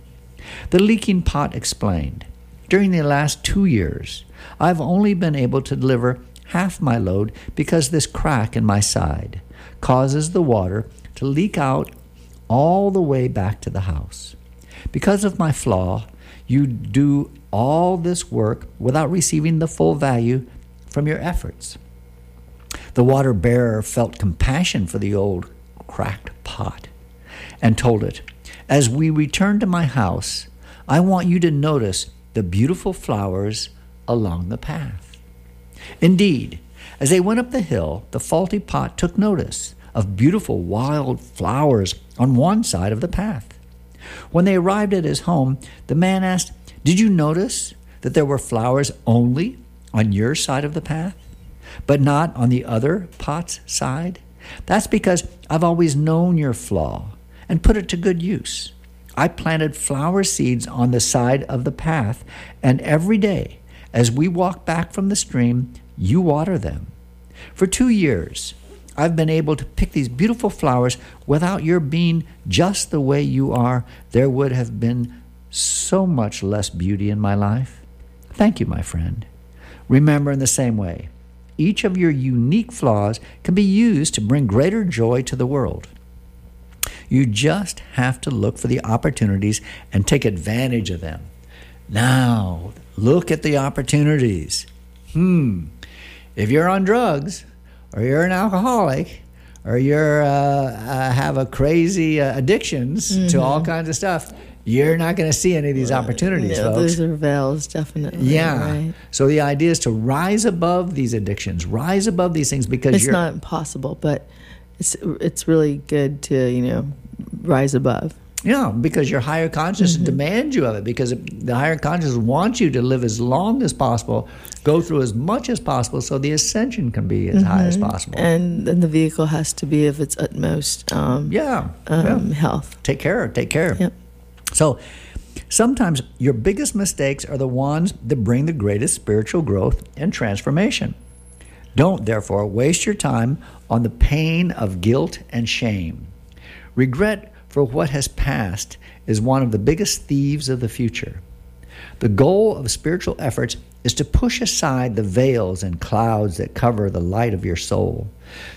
B: The leaking pot explained. During the last two years, I've only been able to deliver half my load because this crack in my side causes the water to leak out all the way back to the house. Because of my flaw, you do all this work without receiving the full value from your efforts. The water bearer felt compassion for the old cracked pot and told it, As we return to my house, I want you to notice the beautiful flowers along the path. Indeed, As they went up the hill, the faulty pot took notice of beautiful wild flowers on one side of the path. When they arrived at his home, the man asked, Did you notice that there were flowers only on your side of the path, but not on the other pot's side? That's because I've always known your flaw and put it to good use. I planted flower seeds on the side of the path, and every day, as we walk back from the stream, you water them. For two years, I've been able to pick these beautiful flowers without your being just the way you are. There would have been so much less beauty in my life. Thank you, my friend. Remember, in the same way, each of your unique flaws can be used to bring greater joy to the world. You just have to look for the opportunities and take advantage of them. Now, look at the opportunities. Hmm. If you're on drugs, or you're an alcoholic, or you're uh, uh, have a crazy uh, addictions to all kinds of stuff, you're not going to see any of these opportunities,
E: Yeah,
B: folks.
E: those are veils, definitely.
B: Yeah.
E: Right.
B: So the idea is to rise above these addictions, rise above these things because
E: It's not impossible, but it's it's really good to you know rise above.
B: yeah, because your higher consciousness
E: Mm-hmm.
B: demands you of it because the higher consciousness wants you to live as long as possible, go through as much as possible so the ascension can be as high as possible.
E: Mm-hmm. And then the vehicle has to be of its utmost um,
B: yeah. yeah.
E: um, health.
B: Take care, take care.
E: Yep.
B: So sometimes your biggest mistakes are the ones that bring the greatest spiritual growth and transformation. Don't, therefore, waste your time on the pain of guilt and shame. Regret for what has passed is one of the biggest thieves of the future. The goal of spiritual efforts is to push aside the veils and clouds that cover the light of your soul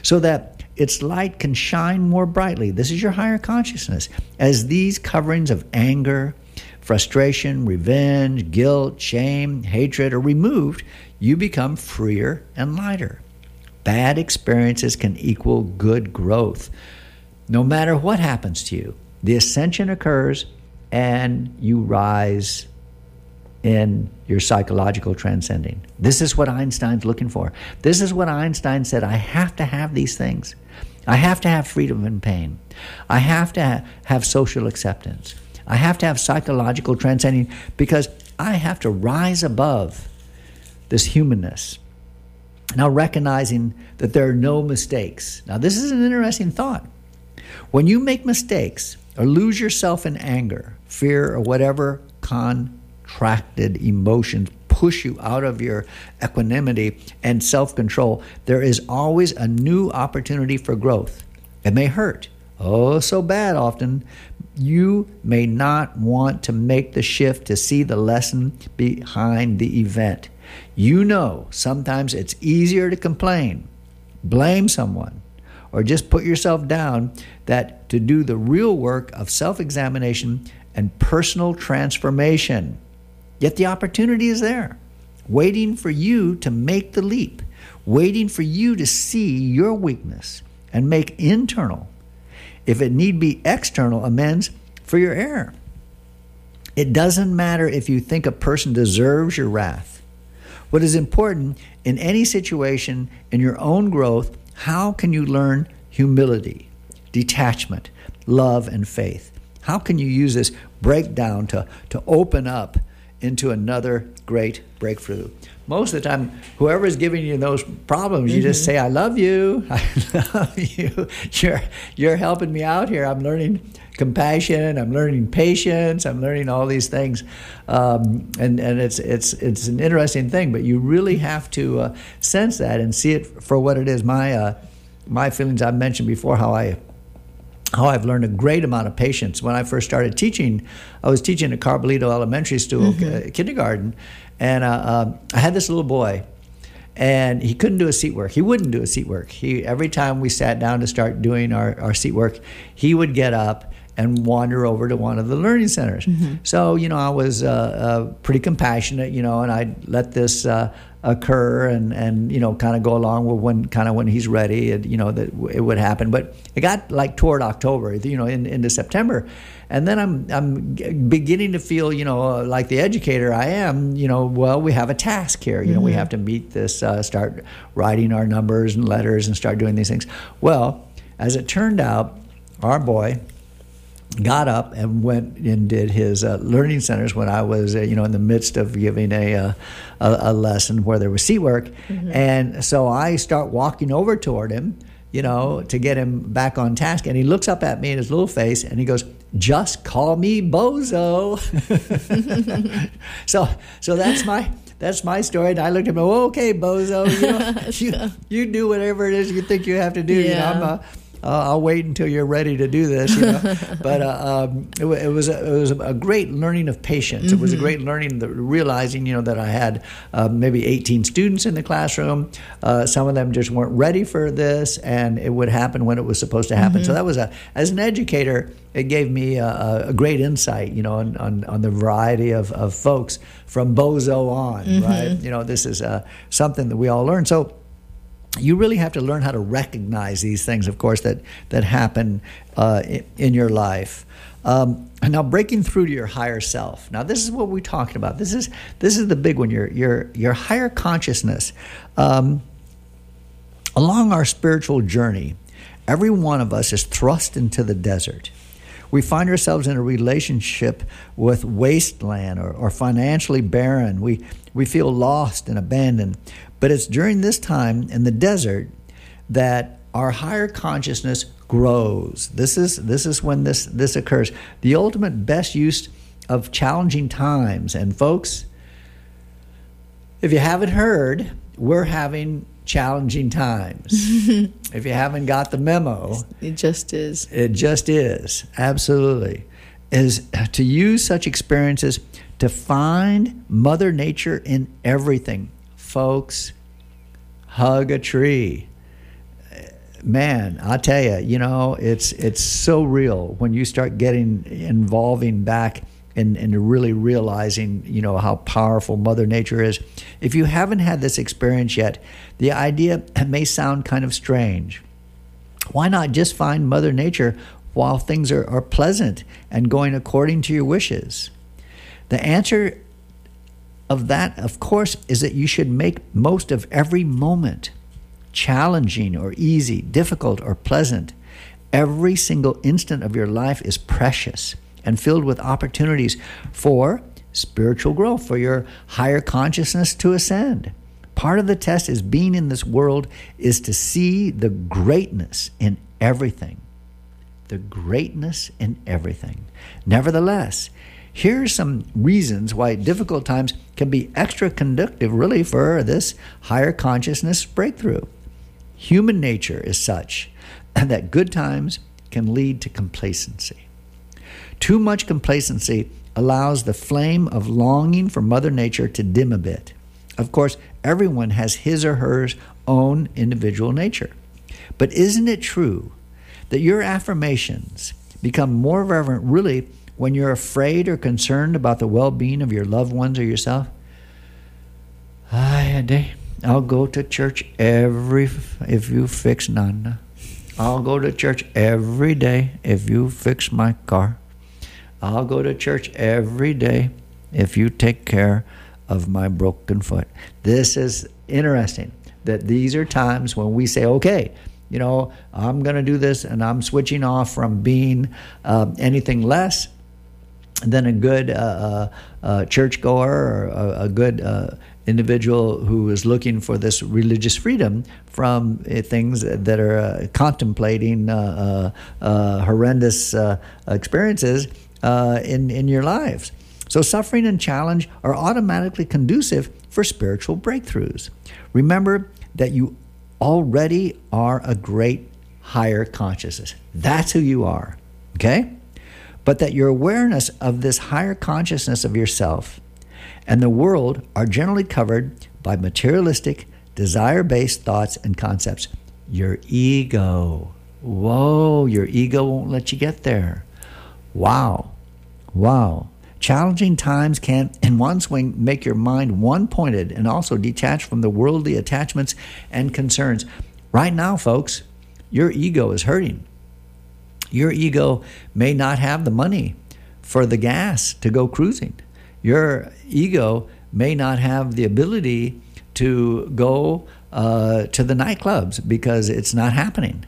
B: so that its light can shine more brightly. This is your higher consciousness. As these coverings of anger, frustration, revenge, guilt, shame, hatred are removed, you become freer and lighter. Bad experiences can equal good growth. No matter what happens to you, the ascension occurs and you rise in your psychological transcending. This is what Einstein's looking for. This is what Einstein said I have to have these things. I have to have freedom and pain. I have to ha- have social acceptance. I have to have psychological transcending because I have to rise above this humanness. Now, recognizing that there are no mistakes. Now, this is an interesting thought. When you make mistakes or lose yourself in anger, fear, or whatever contracted emotions push you out of your equanimity and self control, there is always a new opportunity for growth. It may hurt, oh, so bad often. You may not want to make the shift to see the lesson behind the event. You know sometimes it's easier to complain, blame someone, or just put yourself down that to do the real work of self examination and personal transformation. Yet the opportunity is there, waiting for you to make the leap, waiting for you to see your weakness and make internal, if it need be external, amends for your error. It doesn't matter if you think a person deserves your wrath. What is important in any situation in your own growth, how can you learn humility, detachment, love, and faith? How can you use this breakdown to, to open up into another great breakthrough? Most of the time, whoever is giving you those problems, you just mm-hmm. say, I love you. [LAUGHS] I love you. You're, you're helping me out here. I'm learning compassion. I'm learning patience. I'm learning all these things. Um, and and it's, it's, it's an interesting thing, but you really have to uh, sense that and see it for what it is. My, uh, my feelings, I've mentioned before how I how I've learned a great amount of patience. When I first started teaching, I was teaching at Carbullido Elementary School, uh, kindergarten, and uh, um, I had this little boy, and he couldn't do a seat work. He wouldn't do a seat work. He every time we sat down to start doing our, our seat work, he would get up and wander over to one of the learning centers. So, you know, I was uh, uh, pretty compassionate, you know, and I let this uh, occur and, and, you know, kind of go along with when kind of when he's ready, and, you know, that it would happen. But it got like toward October, you know, in, into September. And then I'm, I'm beginning to feel, you know, uh, like the educator I am, you know, well, we have a task here. You know, we have to meet this, uh, start writing our numbers and letters and start doing these things. Well, as it turned out, our boy, got up and went and did his uh, learning centers when I was, uh, you know, in the midst of giving a, uh, a, a lesson where there was seat work. And so I start walking over toward him, you know, to get him back on task. And he looks up at me in his little face and he goes, just call me Bozo. [LAUGHS] so, so that's my, that's my story. And I looked at him, oh, okay, Bozo, you, know, [LAUGHS] you, you do whatever it is you think you have to do. You know, I'm a, uh, I'll wait until you're ready to do this. You know? [LAUGHS] but uh, um, it, it was a, it was a great learning of patience. It was a great learning, the, realizing you know that I had uh, maybe 18 students in the classroom. Uh, some of them just weren't ready for this, and it would happen when it was supposed to happen. So that was a as an educator, it gave me a, a great insight, you know, on, on, on the variety of, of folks from Bozo on. Right? You know, this is uh, something that we all learn. So you really have to learn how to recognize these things, of course, that that happen uh, in, in your life. Um, now, breaking through to your higher self. Now, this is what we're talking about. This is this is the big one. Your your your higher consciousness. Um, along our spiritual journey, every one of us is thrust into the desert. We find ourselves in a relationship with wasteland or, or financially barren. We, we feel lost and abandoned. But it's during this time in the desert that our higher consciousness grows. This is, this is when this, this occurs. The ultimate best use of challenging times. And folks, if you haven't heard, we're having challenging times. [LAUGHS] if you haven't got the memo,
E: It just is.
B: it just is. Absolutely. Is to use such experiences to find Mother Nature in everything. Folks, hug a tree. Man, I tell you, you know, it's it's so real when you start getting involving back and, and really realizing, you know, how powerful Mother Nature is. If you haven't had this experience yet, the idea [CLEARS THROAT] may sound kind of strange why not just find Mother Nature while things are, are pleasant and going according to your wishes? The answer of that, of course, is that you should make most of every moment, challenging or easy, difficult or pleasant. Every single instant of your life is precious and filled with opportunities for spiritual growth, for your higher consciousness to ascend. Part of the test is being in this world is to see the greatness in everything. The greatness in everything. Nevertheless, here are some reasons why difficult times can be extra conductive, really, for this higher consciousness breakthrough. Human nature is such [CLEARS THROAT] that good times can lead to complacency. Too much complacency allows the flame of longing for Mother Nature to dim a bit. Of course, everyone has his or her own individual nature. But isn't it true that your affirmations become more reverent really when you're afraid or concerned about the well being of your loved ones or yourself? I, I'll go to church every if you fix Nana. I'll go to church every day if you fix my car. I'll go to church every day if you take care of my broken foot. This is interesting that these are times when we say, okay, you know, I'm going to do this and I'm switching off from being um, anything less than a good uh, uh, uh, churchgoer or a, a good uh, individual who is looking for this religious freedom from uh, things that are uh, contemplating horrendous experiences in, in your lives. So, suffering and challenge are automatically conducive for spiritual breakthroughs. Remember that you already are a great higher consciousness. That's who you are. Okay? But that your awareness of this higher consciousness of yourself and the world are generally covered by materialistic, desire based thoughts and concepts. Your ego. Whoa, your ego won't let you get there. Wow. Wow. Challenging times can, in one swing, make your mind one pointed and also detached from the worldly attachments and concerns. Right now, folks, your ego is hurting. Your ego may not have the money for the gas to go cruising. Your ego may not have the ability to go uh, to the nightclubs because it's not happening.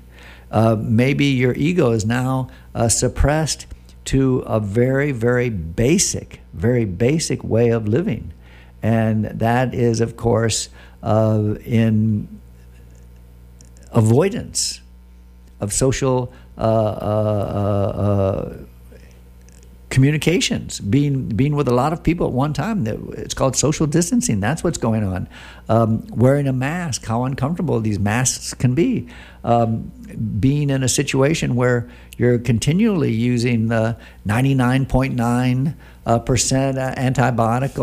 B: Uh, maybe your ego is now uh, suppressed to a very, very basic, very basic way of living. And that is, of course, uh, in avoidance of social uh, uh, uh, uh, communications, being being with a lot of people at one time. It's called social distancing. That's what's going on. Um, wearing a mask, how uncomfortable these masks can be. Um, being in a situation where you're continually using the 99.9 uh, percent antibiotic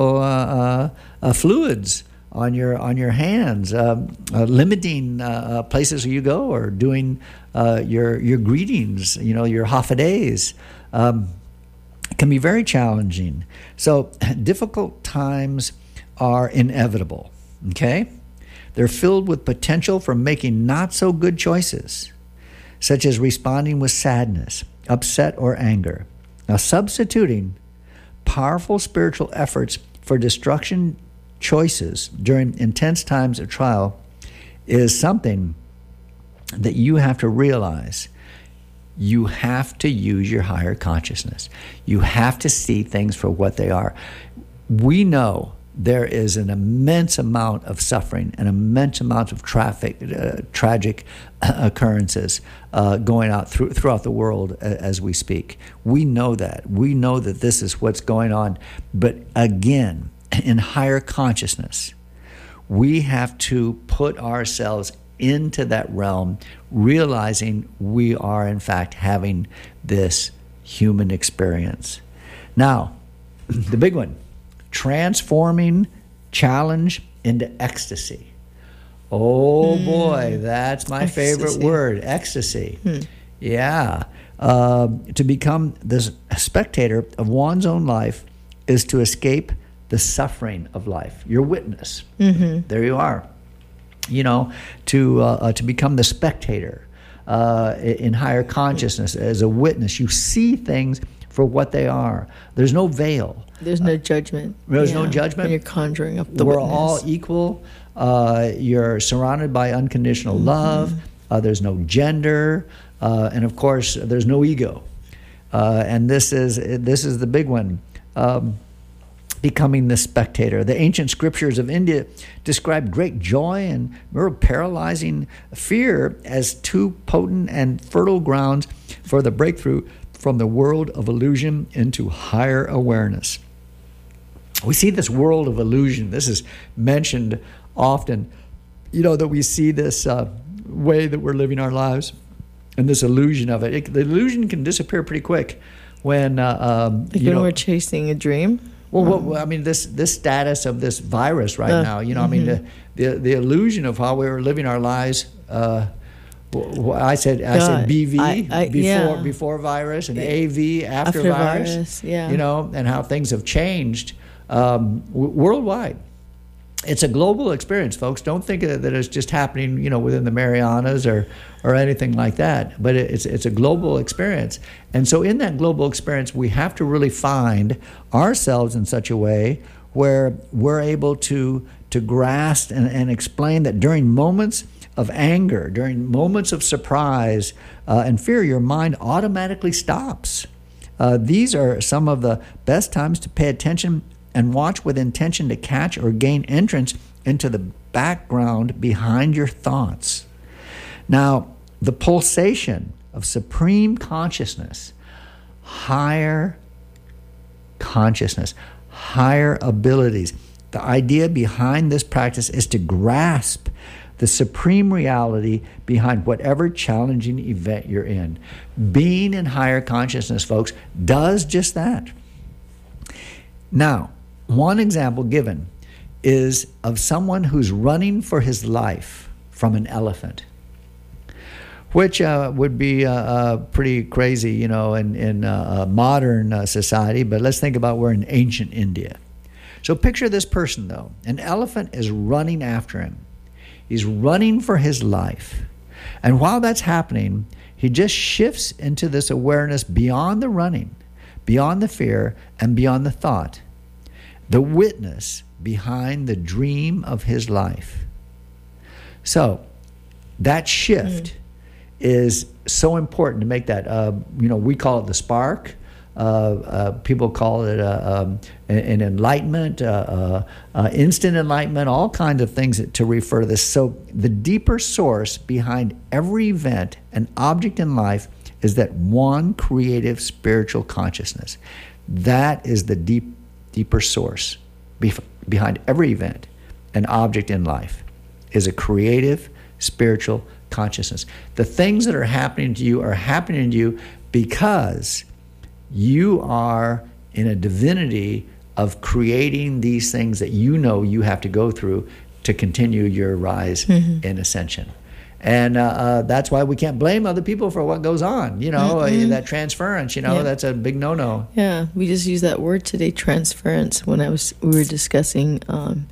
B: fluids on your on your hands, um, uh, limiting uh, uh, places where you go, or doing uh, your your greetings, you know, your hafadays. Um, can be very challenging. So [CLEARS THROAT] difficult times are inevitable. Okay, they're filled with potential for making not so good choices, such as responding with sadness, upset, or anger. Now, substituting powerful spiritual efforts for destruction choices during intense times of trial is something that you have to realize. You have to use your higher consciousness. You have to see things for what they are. We know there is an immense amount of suffering, an immense amount of traffic, uh, tragic [LAUGHS] occurrences uh, going out through, throughout the world as we speak. We know that. We know that this is what's going on. But again, in higher consciousness, we have to put ourselves into that realm, realizing we are, in fact, having this human experience. Now, [CLEARS THROAT] the big one transforming challenge into ecstasy. Oh boy, that's my favorite word ecstasy. Yeah. Um, to become the spectator of one's own life is to escape the suffering of life. Your witness. There you are you know, to uh, uh, to become the spectator uh, in higher consciousness as a witness. You see things for what they are. There's no veil.
E: There's no judgment.
B: There's no judgment?
E: When you're conjuring up the
B: We're
E: witness.
B: all equal. Uh, you're surrounded by unconditional
E: Mm-hmm.
B: love. Uh, there's no gender, uh, and of course, there's no ego. Uh, and this is this is the big one. Um, becoming the spectator. The ancient scriptures of India describe great joy and more paralyzing fear as two potent and fertile grounds for the breakthrough from the world of illusion into higher awareness. We see this world of illusion. This is mentioned often. You know, that we see this uh, way that we're living our lives and this illusion of it. it the illusion can disappear pretty quick when, uh, um,
E: Like
B: you
E: when
B: know,
E: we're chasing a dream.
B: Well, what, what- I mean, this this status of this virus right
E: Uh,
B: now. You know, I mean, the, the the illusion of how we were living our lives. Uh, I said I said BV
E: I- I-
B: before
E: yeah.
B: before virus and AV after,
E: After
B: virus.
E: virus, yeah.
B: You know, and how things have changed um, w- worldwide. It's a global experience, folks. Don't think that it's just happening, you know, within the Marianas or or anything like that. But it's it's a global experience, and so in that global experience, we have to really find ourselves in such a way where we're able to to grasp and, and explain that during moments of anger, during moments of surprise uh, and fear, your mind automatically stops. Uh, these are some of the best times to pay attention and watch with intention to catch or gain entrance into the background behind your thoughts. Now, the pulsation of supreme consciousness, higher consciousness, higher abilities. The idea behind this practice is to grasp the supreme reality behind whatever challenging event you're in. Being in higher consciousness, folks, does just that. Now, one example given is of someone who's running for his life from an elephant. which uh, would be uh, uh, pretty crazy, you know, in, in uh, uh, modern society. But let's think about we're in ancient India. So picture this person, though. An elephant is running after him, he's running for his life. And while that's happening, he just shifts into this awareness beyond the running, beyond the fear, and beyond the thought. The witness behind the dream of his life. So that shift is so important to make that. Uh, you know, we call it the spark. Uh, uh, people call it uh, um, an enlightenment, uh, uh, uh, instant enlightenment, all kinds of things to refer to this. So, the deeper source behind every event and object in life is that one creative spiritual consciousness. That is the deep, deeper source bef- behind every event and object in life is a creative spiritual consciousness. The things that are happening to you are happening to you because you are in a divinity of creating these things that you know you have to go through to continue your rise mm-hmm. in ascension. And uh, uh, that's why we can't blame other people for what goes on. You know, uh, that transference, you know,
E: Yeah.
B: that's a big no no.
E: Yeah, we just used that word today, transference, when I was we were discussing um,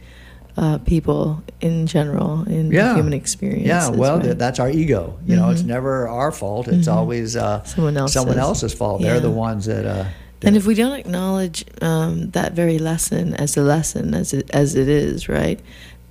E: uh, people in general in
B: Yeah.
E: human experience.
B: Yeah, well,
E: right?
B: th- that's our ego. You know, it's never our fault. It's always uh,
E: Someone else's.
B: someone else's fault. They're the ones that. Uh,
E: And if we don't acknowledge um, that very lesson as a lesson, as it, as it is, right,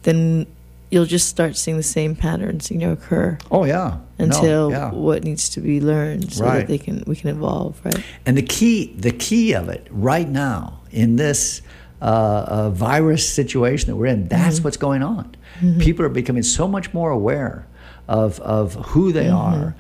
E: then you'll just start seeing the same patterns, you know, occur
B: oh yeah. No,
E: until
B: yeah.
E: what needs to be learned, so
B: Right.
E: that they can we can evolve, right?
B: And the key, the key of it right now in this uh, uh, virus situation that we're in, that's
E: Mm-hmm.
B: what's going on. People are becoming so much more aware of of who they
E: Mm-hmm.
B: are,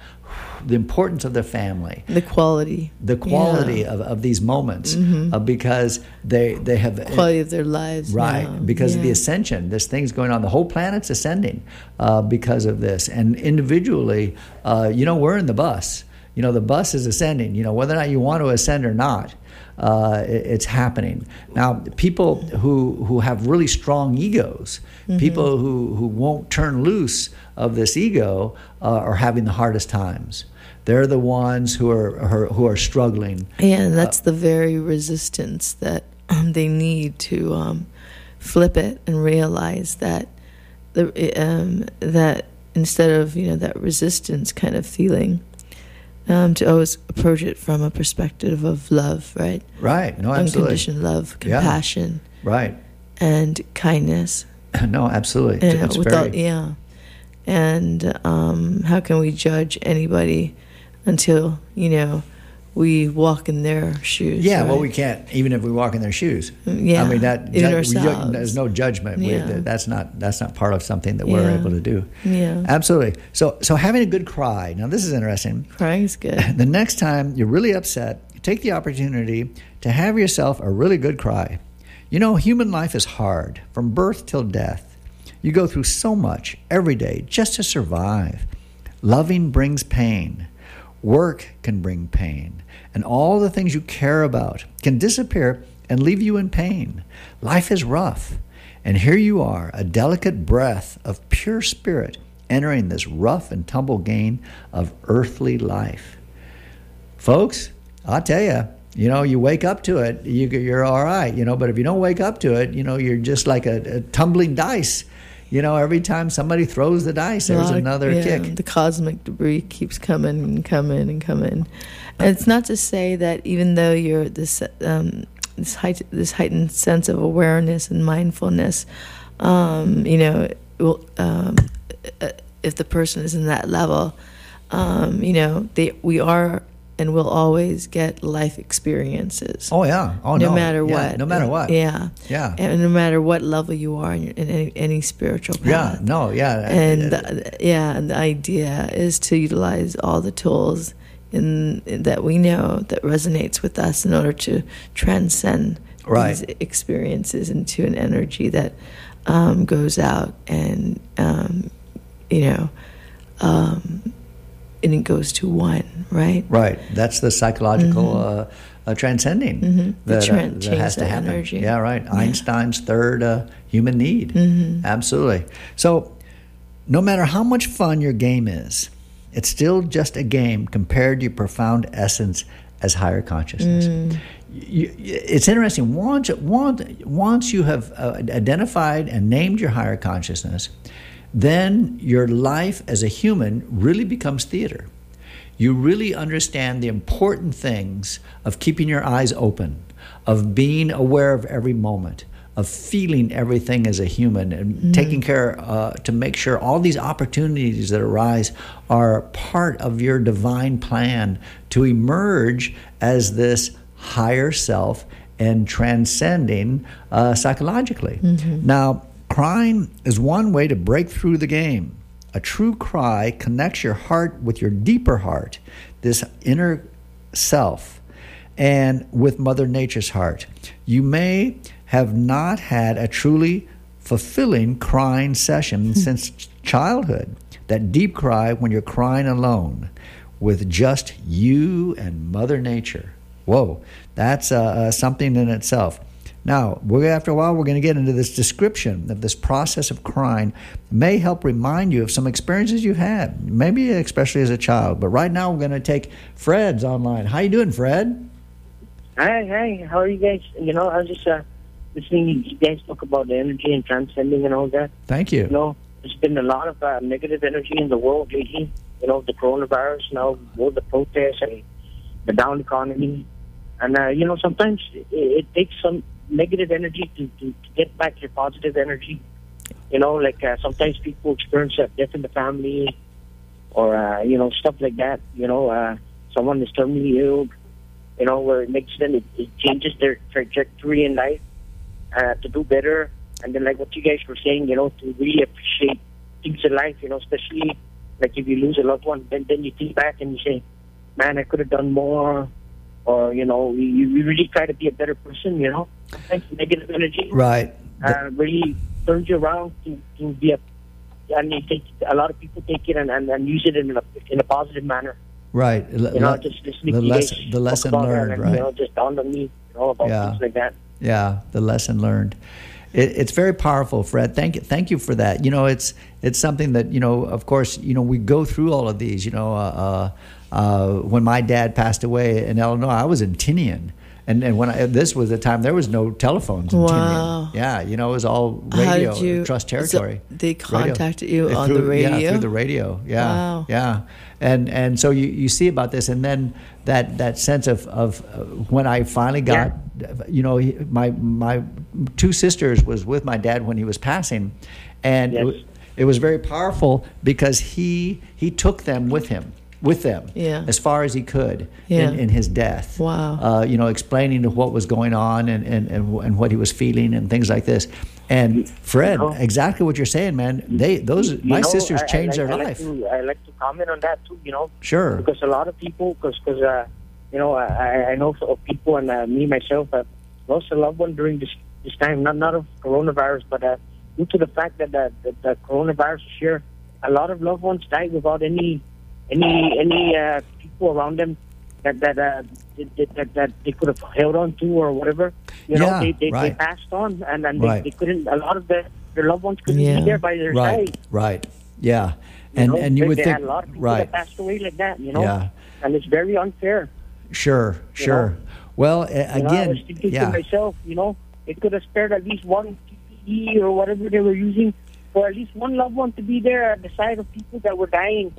B: the importance of the family,
E: The quality,
B: the quality
E: Yeah. Mm-hmm.
B: of, of these moments, uh, because they they have
E: quality of their lives,
B: Right,
E: now.
B: because of the ascension. This thing's going on. The whole planet's ascending uh, because of this. And individually, uh, you know, we're in the bus. You know, the bus is ascending. You know, whether or not you want to ascend or not, uh, it- it's happening. Now, people who, who have really strong egos,
E: Mm-hmm.
B: people who, who won't turn loose of this ego, uh, are having the hardest times. They're the ones who are, who are struggling.
E: Yeah, and that's the very resistance that um, they need to um, flip it and realize that the um, that instead of you know that resistance kind of feeling, um, to always approach it from a perspective of love, right?
B: Right? No, absolutely.
E: Unconditioned love,
B: Yeah.
E: compassion,
B: Right?
E: and kindness. [CLEARS THROAT]
B: No, absolutely.
E: And
B: it's
E: without,
B: very,
E: yeah. And um, how can we judge anybody until you know we walk in their shoes?
B: Yeah, well, we can't even if we walk in their shoes.
E: Yeah,
B: I mean that ju- we there's no judgment. We-
E: Yeah.
B: that's not that's not part of something that we're able to do.
E: Yeah.
B: absolutely. So so having a good cry. Now this is interesting.
E: Crying's good. [LAUGHS]
B: The next time you're really upset, take the opportunity to have yourself a really good cry. You know, human life is hard from birth till death. You go through so much every day just to survive. Loving brings pain. Work can bring pain. And all the things you care about can disappear and leave you in pain. Life is rough. And here you are, a delicate breath of pure spirit entering this rough and tumble game of earthly life. Folks, I'll tell you, you know, you wake up to it, you, you're all right, you know, but if you don't wake up to it, you know, you're just like a, a tumbling dice. You know, every time somebody throws the dice, there's another
E: yeah,
B: kick.
E: The cosmic debris keeps coming and coming and coming. And it's not to say that even though you're this um, this height, this heightened sense of awareness and mindfulness, um, you know, will, um, uh, if the person is in that level, um, you know, they we are and we'll always get life experiences.
B: Oh yeah. Oh
E: no,
B: no.
E: matter
B: Yeah,
E: what.
B: No matter what.
E: Yeah.
B: Yeah.
E: And no matter what level you are in, in any, any spiritual path.
B: Yeah. No. Yeah.
E: And
B: Uh,
E: yeah, and the idea is to utilize all the tools in, that we know that resonates with us in order to transcend
B: Right.
E: these experiences into an energy that um, goes out and um, you know um, and it goes to one, right?
B: Right. That's the psychological uh, uh, transcending
E: Mhm. The
B: that, uh, that has to happen.
E: energy.
B: Yeah, right.
E: Yeah.
B: Einstein's third uh, human need.
E: Mm-hmm.
B: Absolutely. So, no matter how much fun your game is, it's still just a game compared to your profound essence as higher consciousness. You- you- it's interesting. Once, once, once you have uh, identified and named your higher consciousness, then your life as a human really becomes theater. You really understand the important things of keeping your eyes open, of being aware of every moment, of feeling everything as a human, and taking care uh, to make sure all these opportunities that arise are part of your divine plan to emerge as this higher self and transcending uh, psychologically. Now, crying is one way to break through the game. A true cry connects your heart with your deeper heart, this inner self, and with Mother Nature's heart. You may have not had a truly fulfilling crying session since childhood. That deep cry when you're crying alone with just you and Mother Nature. Whoa, that's uh, uh, something in itself. Now, we're, after a while, we're going to get into this description of this process of crying. May help remind you of some experiences you've had, maybe especially as a child. But right now, we're going to take Fred's online. How you doing, Fred?
F: Hi, hi. How are you guys? You know, I was just uh, listening to you guys talk about the energy and transcending and all that.
B: Thank you.
F: You know, there's been a lot of uh, negative energy in the world lately. You know, the coronavirus, now all the protests and the down economy. And, uh, you know, sometimes it, it takes some negative energy to, to, to get back your positive energy. You know, like uh, sometimes people experience a death in the family or, uh, you know, stuff like that. You know, uh, someone is terminally ill, you know, where it makes them, it, it changes their trajectory in life uh, to do better. And then, like what you guys were saying, you know, to really appreciate things in life, you know, especially like if you lose a loved one, then, then you think back and you say, man, I could have done more. Or, you know, you, you really try to be a better person, you know. Sometimes negative energy
B: Right.
F: uh, really turns you around to, to be a, and they take, a lot of people take it and, and, and use it in a, in a positive manner.
B: Right.
F: You know, just, just
B: the, lesson, the lesson learned,
F: and,
B: right?
F: You know, just dawned on me, you know, about
B: Yeah.
F: things like that.
B: Yeah, the lesson learned. It, it's very powerful, Fred. Thank you, thank you for that. You know, it's it's something that you know. Of course, you know we go through all of these. You know, uh, uh, uh, when my dad passed away in Illinois, I was in Tinian. And, and when I, this was the time there was no telephones in
E: Wow.
B: Tinian. Yeah, you know it was all
E: How
B: radio,
E: did you-
B: trust
E: so
B: territory.
E: they
B: Radio.
E: contacted you
B: They
E: on
B: through-
E: the
B: Yeah,
E: radio?
B: through the radio. Yeah,
E: Wow.
B: yeah, and and so you, you see about this, and then that that sense of of uh, when I finally got, you know, he- my my two sisters was with my dad when he was passing, and
F: Yes.
B: wa- it was very powerful because he he took them with him with them
E: Yeah.
B: as far as he could
E: Yeah.
B: in, in his death
E: Wow.
B: uh, you know explaining to what was going on and, and, and, and what he was feeling and things like this and Fred
F: know-
B: exactly what you're saying man they those my
F: know,
B: sisters
F: I- I
B: changed
F: like-
B: their
F: I
B: life
F: Like to, I like to comment on that too. You know,
B: Sure.
F: Because a lot of people, because because uh, you know, I, I know of people and uh, me myself have lost a loved one during this this time. Not not of coronavirus, but uh, due to the fact that the, the, the coronavirus is here, a lot of loved ones died without any any any uh, people around them that that uh, that, that that they could have held on to or whatever. You know,
B: Yeah,
F: they they,
B: right.
F: they passed on and and
B: Right.
F: they, they couldn't. A lot of the their loved ones couldn't
E: Yeah.
F: be there by their
B: right
F: side.
B: right yeah
F: You
B: and
F: know,
B: and you would think
F: a lot of people
B: right
F: that passed away like that, you know,
B: Yeah.
F: and it's very unfair.
B: sure sure well uh,
F: You know, I was thinking
B: yeah
F: to myself, you know, they could have spared at least one PPE or whatever they were using for at least one loved one to be there at the side of people that were dying.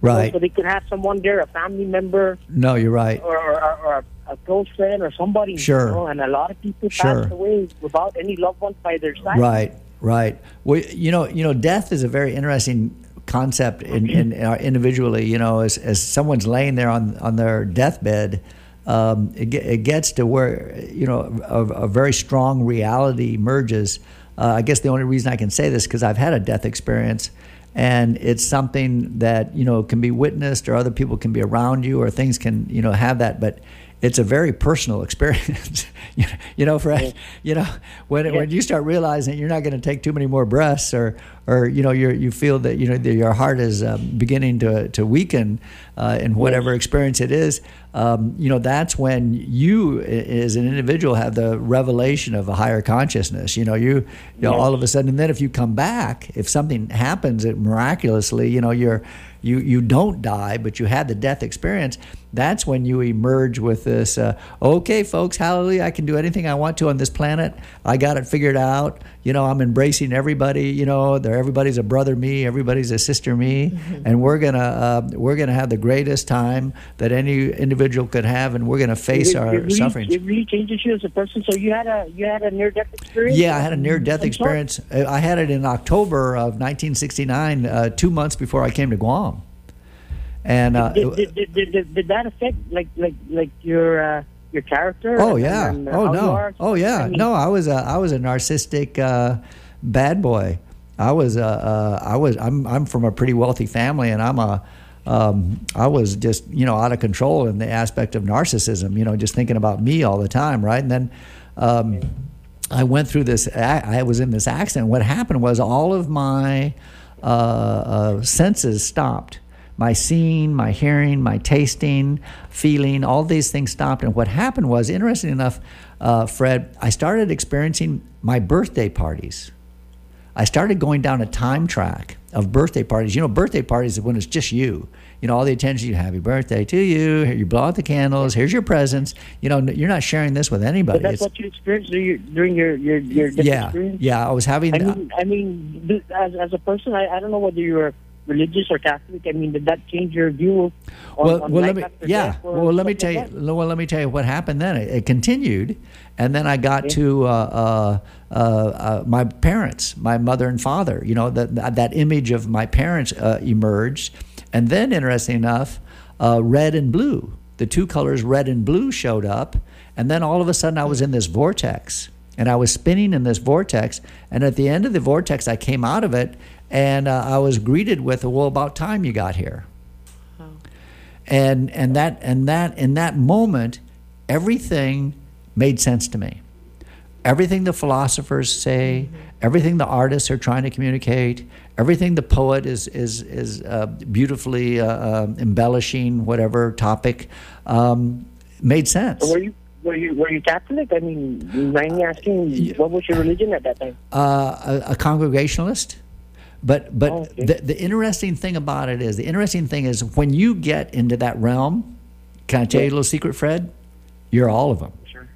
B: Right
F: so they could have someone there, a family member
B: no you're right
F: or, or, or, or a close friend or somebody.
B: Sure.
F: You know, and a lot of people
B: Sure.
F: passed away without any loved ones by their side.
B: Right, right. Well, you know, you know, death is a very interesting concept in, in, in our individually. You know, as as someone's laying there on on their deathbed, um, it, ge- it gets to where you know a, a very strong reality emerges. Uh, I guess the only reason I can say this because I've had a death experience. And it's something that you know can be witnessed, or other people can be around you, or things can you know have that. But it's a very personal experience. [LAUGHS] you know- Fred. You know, when when you start realizing you're not going to take too many more breaths, or or you know, you you feel that you know that your heart is um, beginning to to weaken uh, in whatever experience it is. um, you know, that's when you, as an individual, have the revelation of a higher consciousness. You know, you, you know, all of a sudden, and then if you come back, if something happens that miraculously, you know, you're, you, you don't die, but you had the death experience. That's when you emerge with this. Uh, okay, folks, hallelujah! I can do anything I want to on this planet. I got it figured out. You know, I'm embracing everybody. You know, they're, everybody's a brother me, everybody's a sister me, and we're gonna uh, we're gonna have the greatest time that any individual could have, and we're gonna face
F: it,
B: our
F: it really,
B: sufferings.
F: It really changes you as a person. So you had a you had a near death experience.
B: Yeah, I had a near death
F: sort?
B: experience. Uh, I had it in October of 1969, uh, two months before I came to Guam. And uh,
F: Did, did, did, did, did, that affect like like like your uh, your character?
B: Oh yeah.
F: and, uh,
B: oh no.
F: are?
B: Oh yeah.
F: I mean,
B: no, I was a I was a narcissistic uh, bad boy. I was uh, uh, I was I'm I'm from a pretty wealthy family, and I'm a um, I was just you know out of control in the aspect of narcissism. You know, just thinking about me all the time, right? And then. Um, I went through this. I I was in this accident. What happened was all of my uh, uh, senses stopped. My seeing, my hearing, my tasting, feeling, all these things stopped. And what happened was, interesting enough, uh, Fred, I started experiencing my birthday parties. I started going down a time track of birthday parties. You know, birthday parties is when it's just you. You know, all the attention you happy birthday to you. Here you blow out the candles. Here's your presents. You know, you're not sharing this with anybody.
F: But that's
B: It's-
F: what you experienced during your your your,
B: yeah,
F: experience.
B: yeah. I was having.
F: I mean, I mean, as as a person, I, I don't know whether you're religious or Catholic. I mean, did that change your view? On,
B: well,
F: on
B: well, let me. Yeah. Well, let me tell you.
F: that?
B: Well, let me tell you what happened. Then it, it continued, and then I got to uh, uh, uh, uh, my parents, my mother and father. You know that that image of my parents uh, emerged, and then interesting enough, uh, red and blue. The two colors, red and blue, showed up, and then all of a sudden I was in this vortex, and I was spinning in this vortex, and at the end of the vortex, I came out of it, and uh, I was greeted with, "Well, about time you got here." and and that and that in that moment everything made sense to me everything the philosophers say everything the artists are trying to communicate everything the poet is is is uh, beautifully uh, uh, embellishing whatever topic um, made sense
F: were you were you were you Catholic? I mean, you mind me asking what was your religion at that time?
B: uh, a, a congregationalist. But but
F: Oh, okay.
B: the, the interesting thing about it is the interesting thing is when you get into that realm. Can I tell you a little secret, Fred? You're all of them.
F: Sure.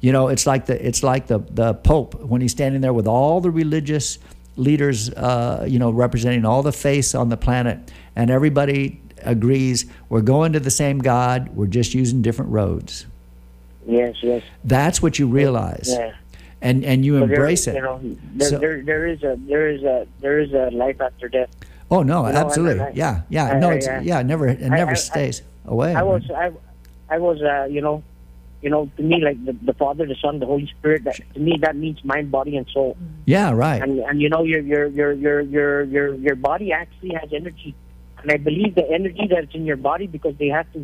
B: You know, it's like the it's like the the Pope when he's standing there with all the religious leaders, uh, you know, representing all the faiths on the planet, and everybody agrees we're going to the same God. We're just using different roads.
F: Yes, yes.
B: That's what you realize,
F: Yeah.
B: And and you
F: So there-
B: embrace it.
F: You know, there,
B: So-
F: there, there is a there is a there is a life after death.
B: Oh no,
F: You know,
B: absolutely,
F: I- I-
B: yeah, yeah,
F: I-
B: no, it's
F: I-
B: yeah, never, it never
F: I-
B: stays away.
F: I was I, I was uh, you know, you know, to me like the, the Father, the Son, the Holy Spirit. That to me that means mind, body, and soul.
B: yeah, right,
F: And and you know your your your your your your your body actually has energy, and I believe the energy that's in your body because they have to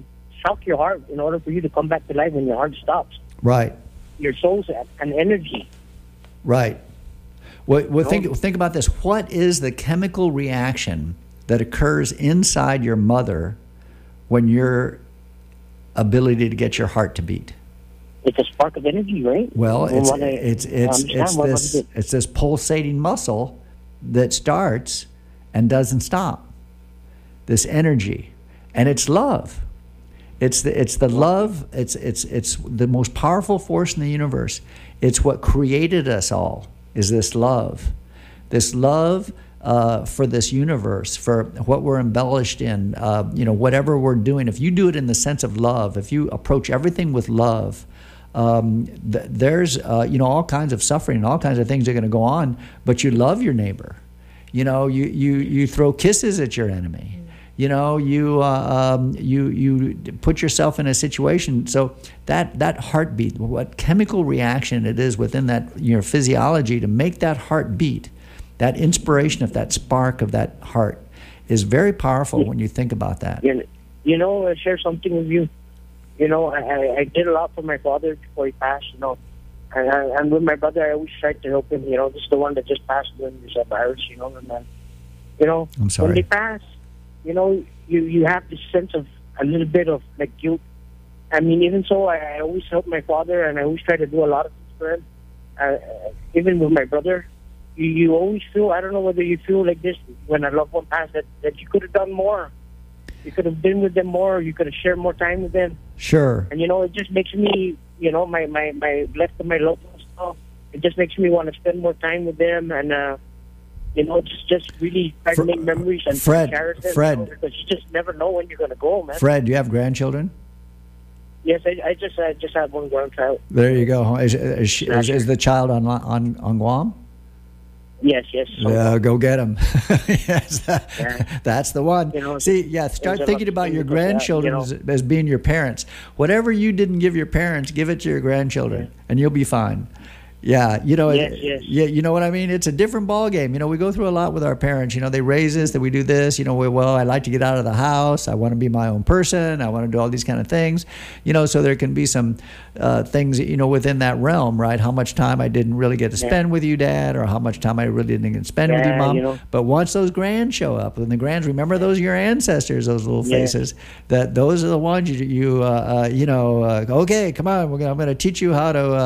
F: shock your heart in order for you to come back to life when your heart stops.
B: right,
F: Your soul's an energy.
B: right. Well, well think think about this. What is the chemical reaction that occurs inside your mother when your ability to get your heart to beat?
F: It's a spark of energy, right?
B: Well, it's it's it's it's this
F: it?
B: it's this pulsating muscle that starts and doesn't stop. This energy, and it's love. It's the it's the love. It's it's it's the most powerful force in the universe. It's what created us all. Is this love? This love uh, for this universe, for what we're embellished in. Uh, you know, whatever we're doing. If you do it in the sense of love, if you approach everything with love, um, th- there's uh, you know all kinds of suffering and all kinds of things are going to go on. But you love your neighbor. You know, you you you throw kisses at your enemy. You know, you uh, um, you you put yourself in a situation. So that that heartbeat, what chemical reaction it is within that your physiology to make that heartbeat that inspiration of that spark of that heart, is very powerful when you think about that.
F: You know, you know, I share something with you. You know, I, I, did a lot for my father before he passed. You know, and, I, and with my brother, I always tried to help him. You know, this is the one that just passed when there's a virus. You know, and then, you know,
B: I'm sorry.
F: when they pass, you know, you you have this sense of a little bit of like guilt, I mean, even so, I, I always help my father, and I always try to do a lot of things for him. Uh, uh, even with my brother, you, you always feel. I don't know whether you feel like this when a loved one passed that that you could have done more. You could have been with them more. You could have shared more time with them.
B: Sure.
F: And you know, it just makes me, you know, my my my left of my loved ones. It just makes me want to spend more time with them, and uh, you know, just just really try to make memories and
B: Fred,
F: them.
B: Fred.
F: you know, because you just never know when you're gonna go, man.
B: Fred, do you have grandchildren?
F: Yes, I, I just I just had one grandchild.
B: There you go. Is, is, she- is, is the child on on on Guam?
F: Yes, yes.
B: Yeah, go get him. [LAUGHS] yes,
F: Yeah.
B: that's the one.
F: You know,
B: See, yeah, start thinking about your
F: like that,
B: grandchildren
F: you
B: as, as being your parents. Whatever you didn't give your parents, give it to your grandchildren, and you'll be fine. Yeah, you know,
F: Yes, yes.
B: yeah, you know what I mean. It's a different ball game. You know, we go through a lot with our parents. You know, they raise us that we do this. You know, we, well, I like to get out of the house. I want to be my own person. I want to do all these kind of things. You know, so there can be some uh, things. You know, within that realm, right? How much time I didn't really get to spend with you, Dad, or how much time I really didn't get to spend with you, Mom.
F: you know.
B: But once those grands show up, when the grands remember those are your ancestors, those little
F: Yeah.
B: faces, that those are the ones you you uh, uh, you know. Uh, okay, come on, we're gonna, I'm going to teach you how to uh,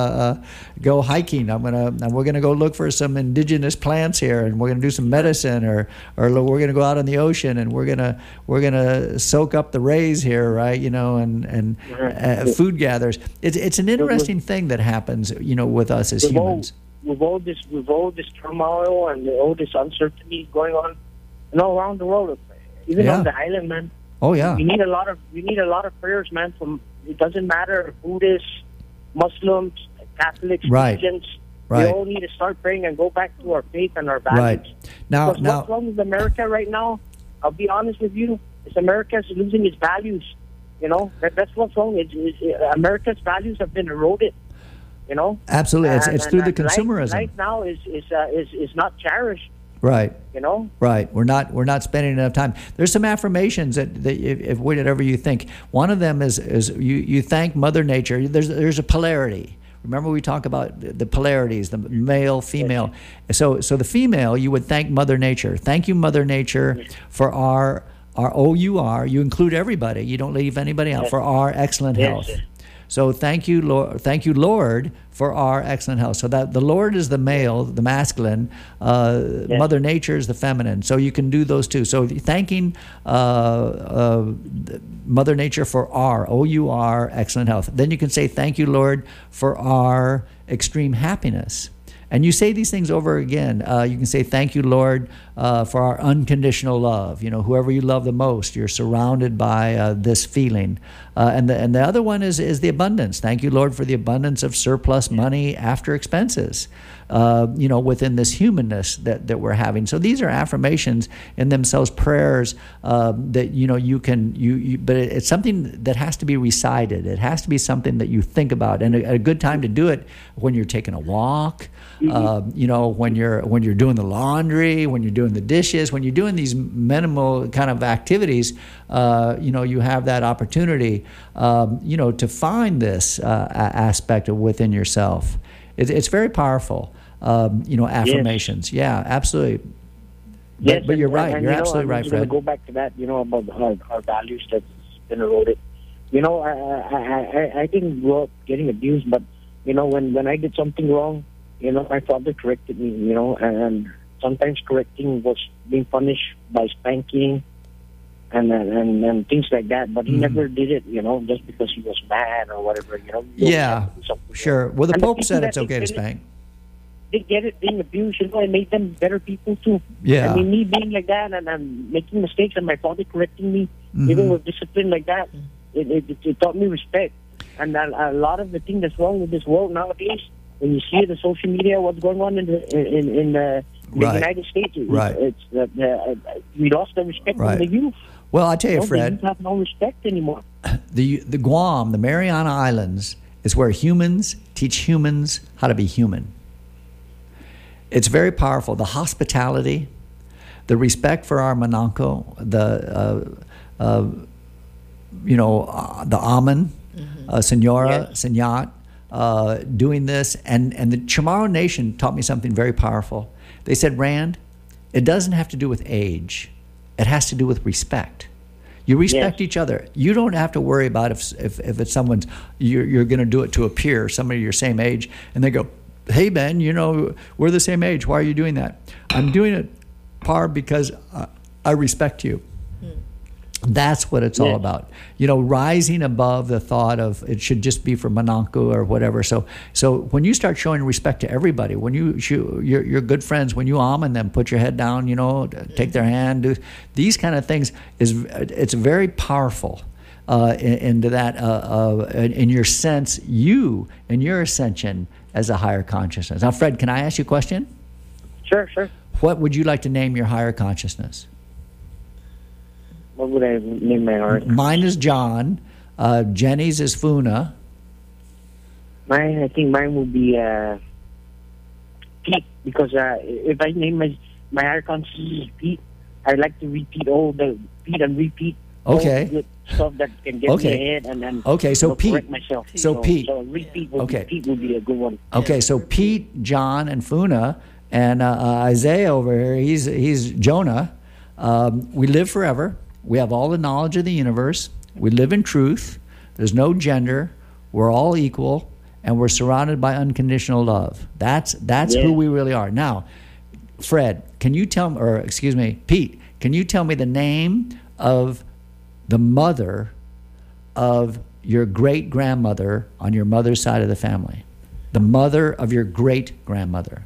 B: uh, go hiking. I'm gonna and we're going to go look for some indigenous plants here, and we're going to do some medicine, or or we're going to go out on the ocean, and we're gonna we're gonna soak up the rays here, right? You know, and and uh, food gatherers. It's it's an interesting thing that happens, you know, with us as
F: with all,
B: humans.
F: with all this with all this turmoil and all this uncertainty going on, and all around the world, even
B: Yeah.
F: on the island, man.
B: Oh yeah,
F: We need a lot of we need a lot of prayers, man. From it doesn't matter Buddhists, Muslims, Catholics,
B: Right.
F: Christians.
B: Right.
F: We all need to start praying and go back to our faith and our values.
B: right. Now
F: Because
B: now.
F: what's wrong with America right now? I'll be honest with you. Is America's losing its values. You know that, that's what's wrong. It's, it's, America's values have been eroded. You know.
B: Absolutely, it's,
F: And-
B: it's
F: and-
B: through the
F: and life-
B: consumerism.
F: Life, now is is uh, is is not cherished.
B: Right.
F: You know.
B: Right. We're not we're not spending enough time. There's some affirmations that, that if, if whatever you think. One of them is is you, you thank Mother Nature. There's there's a polarity. Remember we talk about the- polarities, the male, female. So so the female, you would thank Mother Nature. Thank you, Mother Nature, for our our OUR. You include everybody. You don't leave anybody out for our excellent health.
F: Yes.
B: So thank you, Lord. Thank you, Lord, for our excellent health. So that the Lord is the male, the masculine. Uh, Mother Nature is the feminine. So you can do those two. So thanking uh, uh, Mother Nature for our O U R excellent health. Then you can say thank you, Lord, for our extreme happiness. And you say these things over again. Uh, you can say, Thank you, Lord, uh, for our unconditional love. You know, whoever you love the most, you're surrounded by uh, this feeling. Uh, and, the, and the other one is, is the abundance. Thank you, Lord, for the abundance of surplus money after expenses. Uh, you know, within this humanness that, that we're having. So these are affirmations in themselves, prayers uh, that you know you can you, you but it, it's something that has to be recited. It has to be something that you think about, and a, a good time to do it when you're taking a walk. Uh, you know, when you're when you're doing the laundry, when you're doing the dishes, when you're doing these minimal kind of activities, uh, you know, you have that opportunity, um, you know, to find this uh, a- aspect of within yourself. It, it's very powerful. Um, you know, affirmations. Yeah, absolutely. But,
F: Yes,
B: but you're
F: and-
B: right.
F: and,
B: you're
F: you know,
B: absolutely
F: I'm
B: right, Fred.
F: Go back to that, you know, about our, our values that's been eroded. You know, I, I I I didn't grow up getting abused, but you know, when when I did something wrong, you know, my father corrected me. You know, and sometimes correcting was being punished by spanking. And, and and things like that, but he
B: Mm-hmm.
F: never did it, you know, just because he was mad or whatever, you know.
B: Yeah, sure. Well, the
F: And
B: Pope
F: people
B: said it's okay to spank.
F: they get it being abused, you know, it made them better people too.
B: Yeah.
F: I mean, me being like that and I'm making mistakes and my father correcting me,
B: Mm-hmm.
F: even with discipline like that, it, it, it taught me respect. And a, a lot of the thing that's wrong with this world nowadays, when you see the social media, what's going on in the in in the, the
B: Right.
F: United States,
B: Right.
F: it's uh, uh, we lost the respect
B: Right.
F: from the youth.
B: Well, I tell you,
F: No, the
B: Fred,
F: youth have no respect anymore. [LAUGHS]
B: the the Guam, the Mariana Islands, is where humans teach humans how to be human. It's very powerful. The hospitality, the respect for our Mananko, the uh, uh, you know uh, the Amen, uh, Senora, Senyat, uh, doing this, and and the Chamorro Nation taught me something very powerful. They said, Rand, it doesn't have to do with age; it has to do with respect. You respect
F: Yes.
B: each other. You don't have to worry about if if, if it's someone's you're, you're going to do it to a peer, somebody your same age, and they go, "Hey Ben, you know we're the same age. Why are you doing that?" I'm doing it, Par, because I, I respect you. That's what it's all about. You know, rising above the thought of it should just be for Monanko or whatever. So, so when you start showing respect to everybody, when you, you you're, you're good friends, when you almond them, put your head down, you know, take their hand, do these kind of things is it's very powerful. Uh, in- into that, uh, uh, in in your sense, you and your ascension as a higher consciousness. Now, Fred, can I ask you a question?
F: Sure, sure.
B: What would you like to name your higher consciousness?
F: What would I name my art?
B: Mine is John. Uh, Jenny's is Funa.
F: Mine, I think mine would be uh, Pete because uh, if I name my my consciousness Pete, I like to repeat all the Pete and repeat
B: Okay.
F: stuff that can get
B: Okay.
F: me ahead and then
B: Okay, so Pete.
F: myself.
B: So Pete.
F: So repeat would
B: Okay.
F: be, Pete would be a good one.
B: Okay, so Pete, John, and Funa, and uh, uh, Isaiah over here, he's, he's Jonah. Um, we live forever. We have all the knowledge of the universe. We live in truth. There's no gender. We're all equal, and we're surrounded by unconditional love. That's, that's who we really are. Now, Fred, can you tell me, or excuse me, Pete, can you tell me the name of the mother of your great grandmother on your mother's side of the family? The mother of your great grandmother.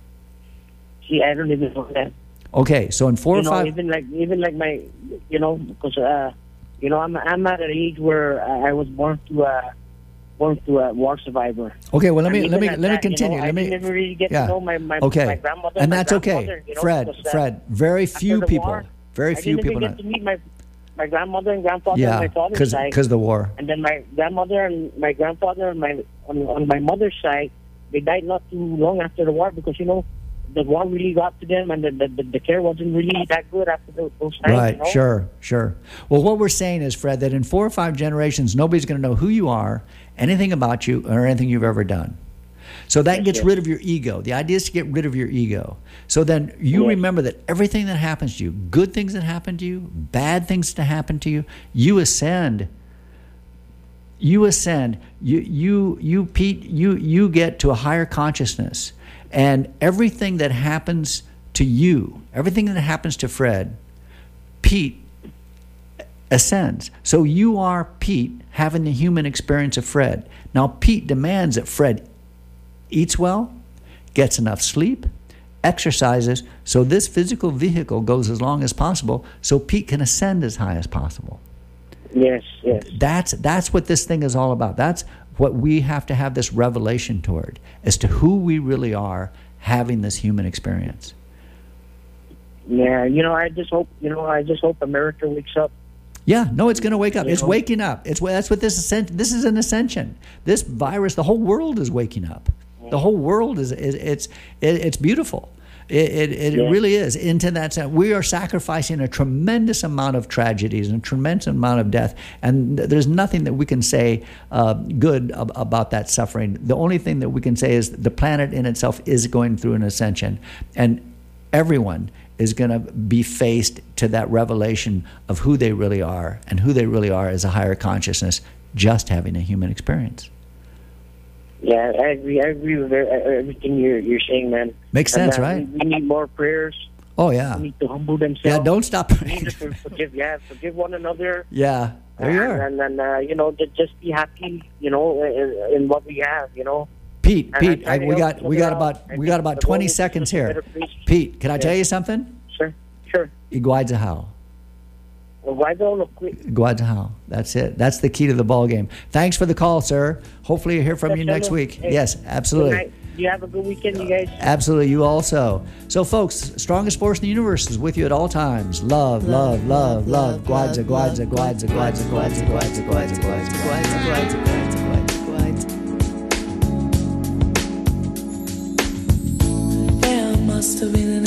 F: See, I don't even know that.
B: Okay, so in four
F: you
B: or
F: know,
B: five.
F: even like even like my, you know, because uh, you know, I'm I'm at an age where I I was born to uh, born to a war survivor.
B: Okay, well let me let me let me
F: at that, you
B: continue.
F: know,
B: let
F: I
B: me
F: didn't really get
B: yeah.
F: to know my my,
B: okay.
F: my grandmother
B: and
F: my
B: that's okay.
F: you know,
B: Fred,
F: because, uh,
B: Fred, very few people,
F: war,
B: very
F: I
B: few
F: didn't
B: people
F: even
B: know.
F: get to meet my my grandmother and grandfather on
B: Yeah,
F: my father's
B: because
F: side.
B: because the war.
F: And then my grandmother and my grandfather and my on, on my mother's side, they died not too long after the war because you know the war really got to them and the the, the, care wasn't really that good after those, those times.
B: Right,
F: you know?
B: sure, sure. Well, what we're saying is, Fred, that in four or five generations, nobody's going to know who you are, anything about you, or anything you've ever done. So that gets
F: yes.
B: rid of your ego. The idea is to get rid of your ego. So then you
F: Yes.
B: remember that everything that happens to you, good things that happen to you, bad things that happen to you, you ascend. You ascend. You you you Pete. You you get to a higher consciousness, and everything that happens to you, everything that happens to Fred, Pete ascends. So you are Pete having the human experience of Fred. Now, Pete demands that Fred eats well, gets enough sleep, exercises, so this physical vehicle goes as long as possible so Pete can ascend as high as possible.
F: Yes, yes.
B: That's that's what this thing is all about. That's what we have to have this revelation toward as to who we really are having this human experience.
F: Yeah, you know, I just hope, you know, I just hope America wakes up.
B: Yeah, no, it's going to wake up.
F: You
B: It's
F: know?
B: waking up. It's that's what this ascent. This is an ascension. This virus, the whole world is waking up. The whole world is, is it's it, it's beautiful. It it, it
F: Yeah.
B: really is. Into that sense, we are sacrificing a tremendous amount of tragedies and a tremendous amount of death, and there's nothing that we can say uh, good ab- about that suffering. The only thing that we can say is the planet in itself is going through an ascension, and everyone is going to be faced to that revelation of who they really are and who they really are as a higher consciousness just having a human experience
F: Yeah, I agree. I agree with everything you're you're saying, man.
B: Makes
F: And,
B: sense,
F: uh,
B: right?
F: We, we need more prayers.
B: oh yeah
F: We need to humble themselves.
B: yeah don't stop
F: We need to forgive. Yeah, forgive one another.
B: yeah there you
F: and,
B: are
F: And then uh, you know, ju- just be happy. You know, in, in what we have. You know.
B: pete
F: And
B: pete I, we got we got about we got about 20 seconds here pete can i tell you something
F: Sure, sure.
B: iguaizahao
F: Well, why don't look quick?
B: iguaizahao that's it that's the key to the ball game thanks for the call sir hopefully you'll hear from you next week yes absolutely.
F: You have a good weekend, you guys.
B: Absolutely, you also. So, folks, strongest force in the universe is with you at all times. Love, love, love, love. Guadza, guadza, guadza, guadza, guadza, guadza, guadza, guadza, guadza.
G: There must have been an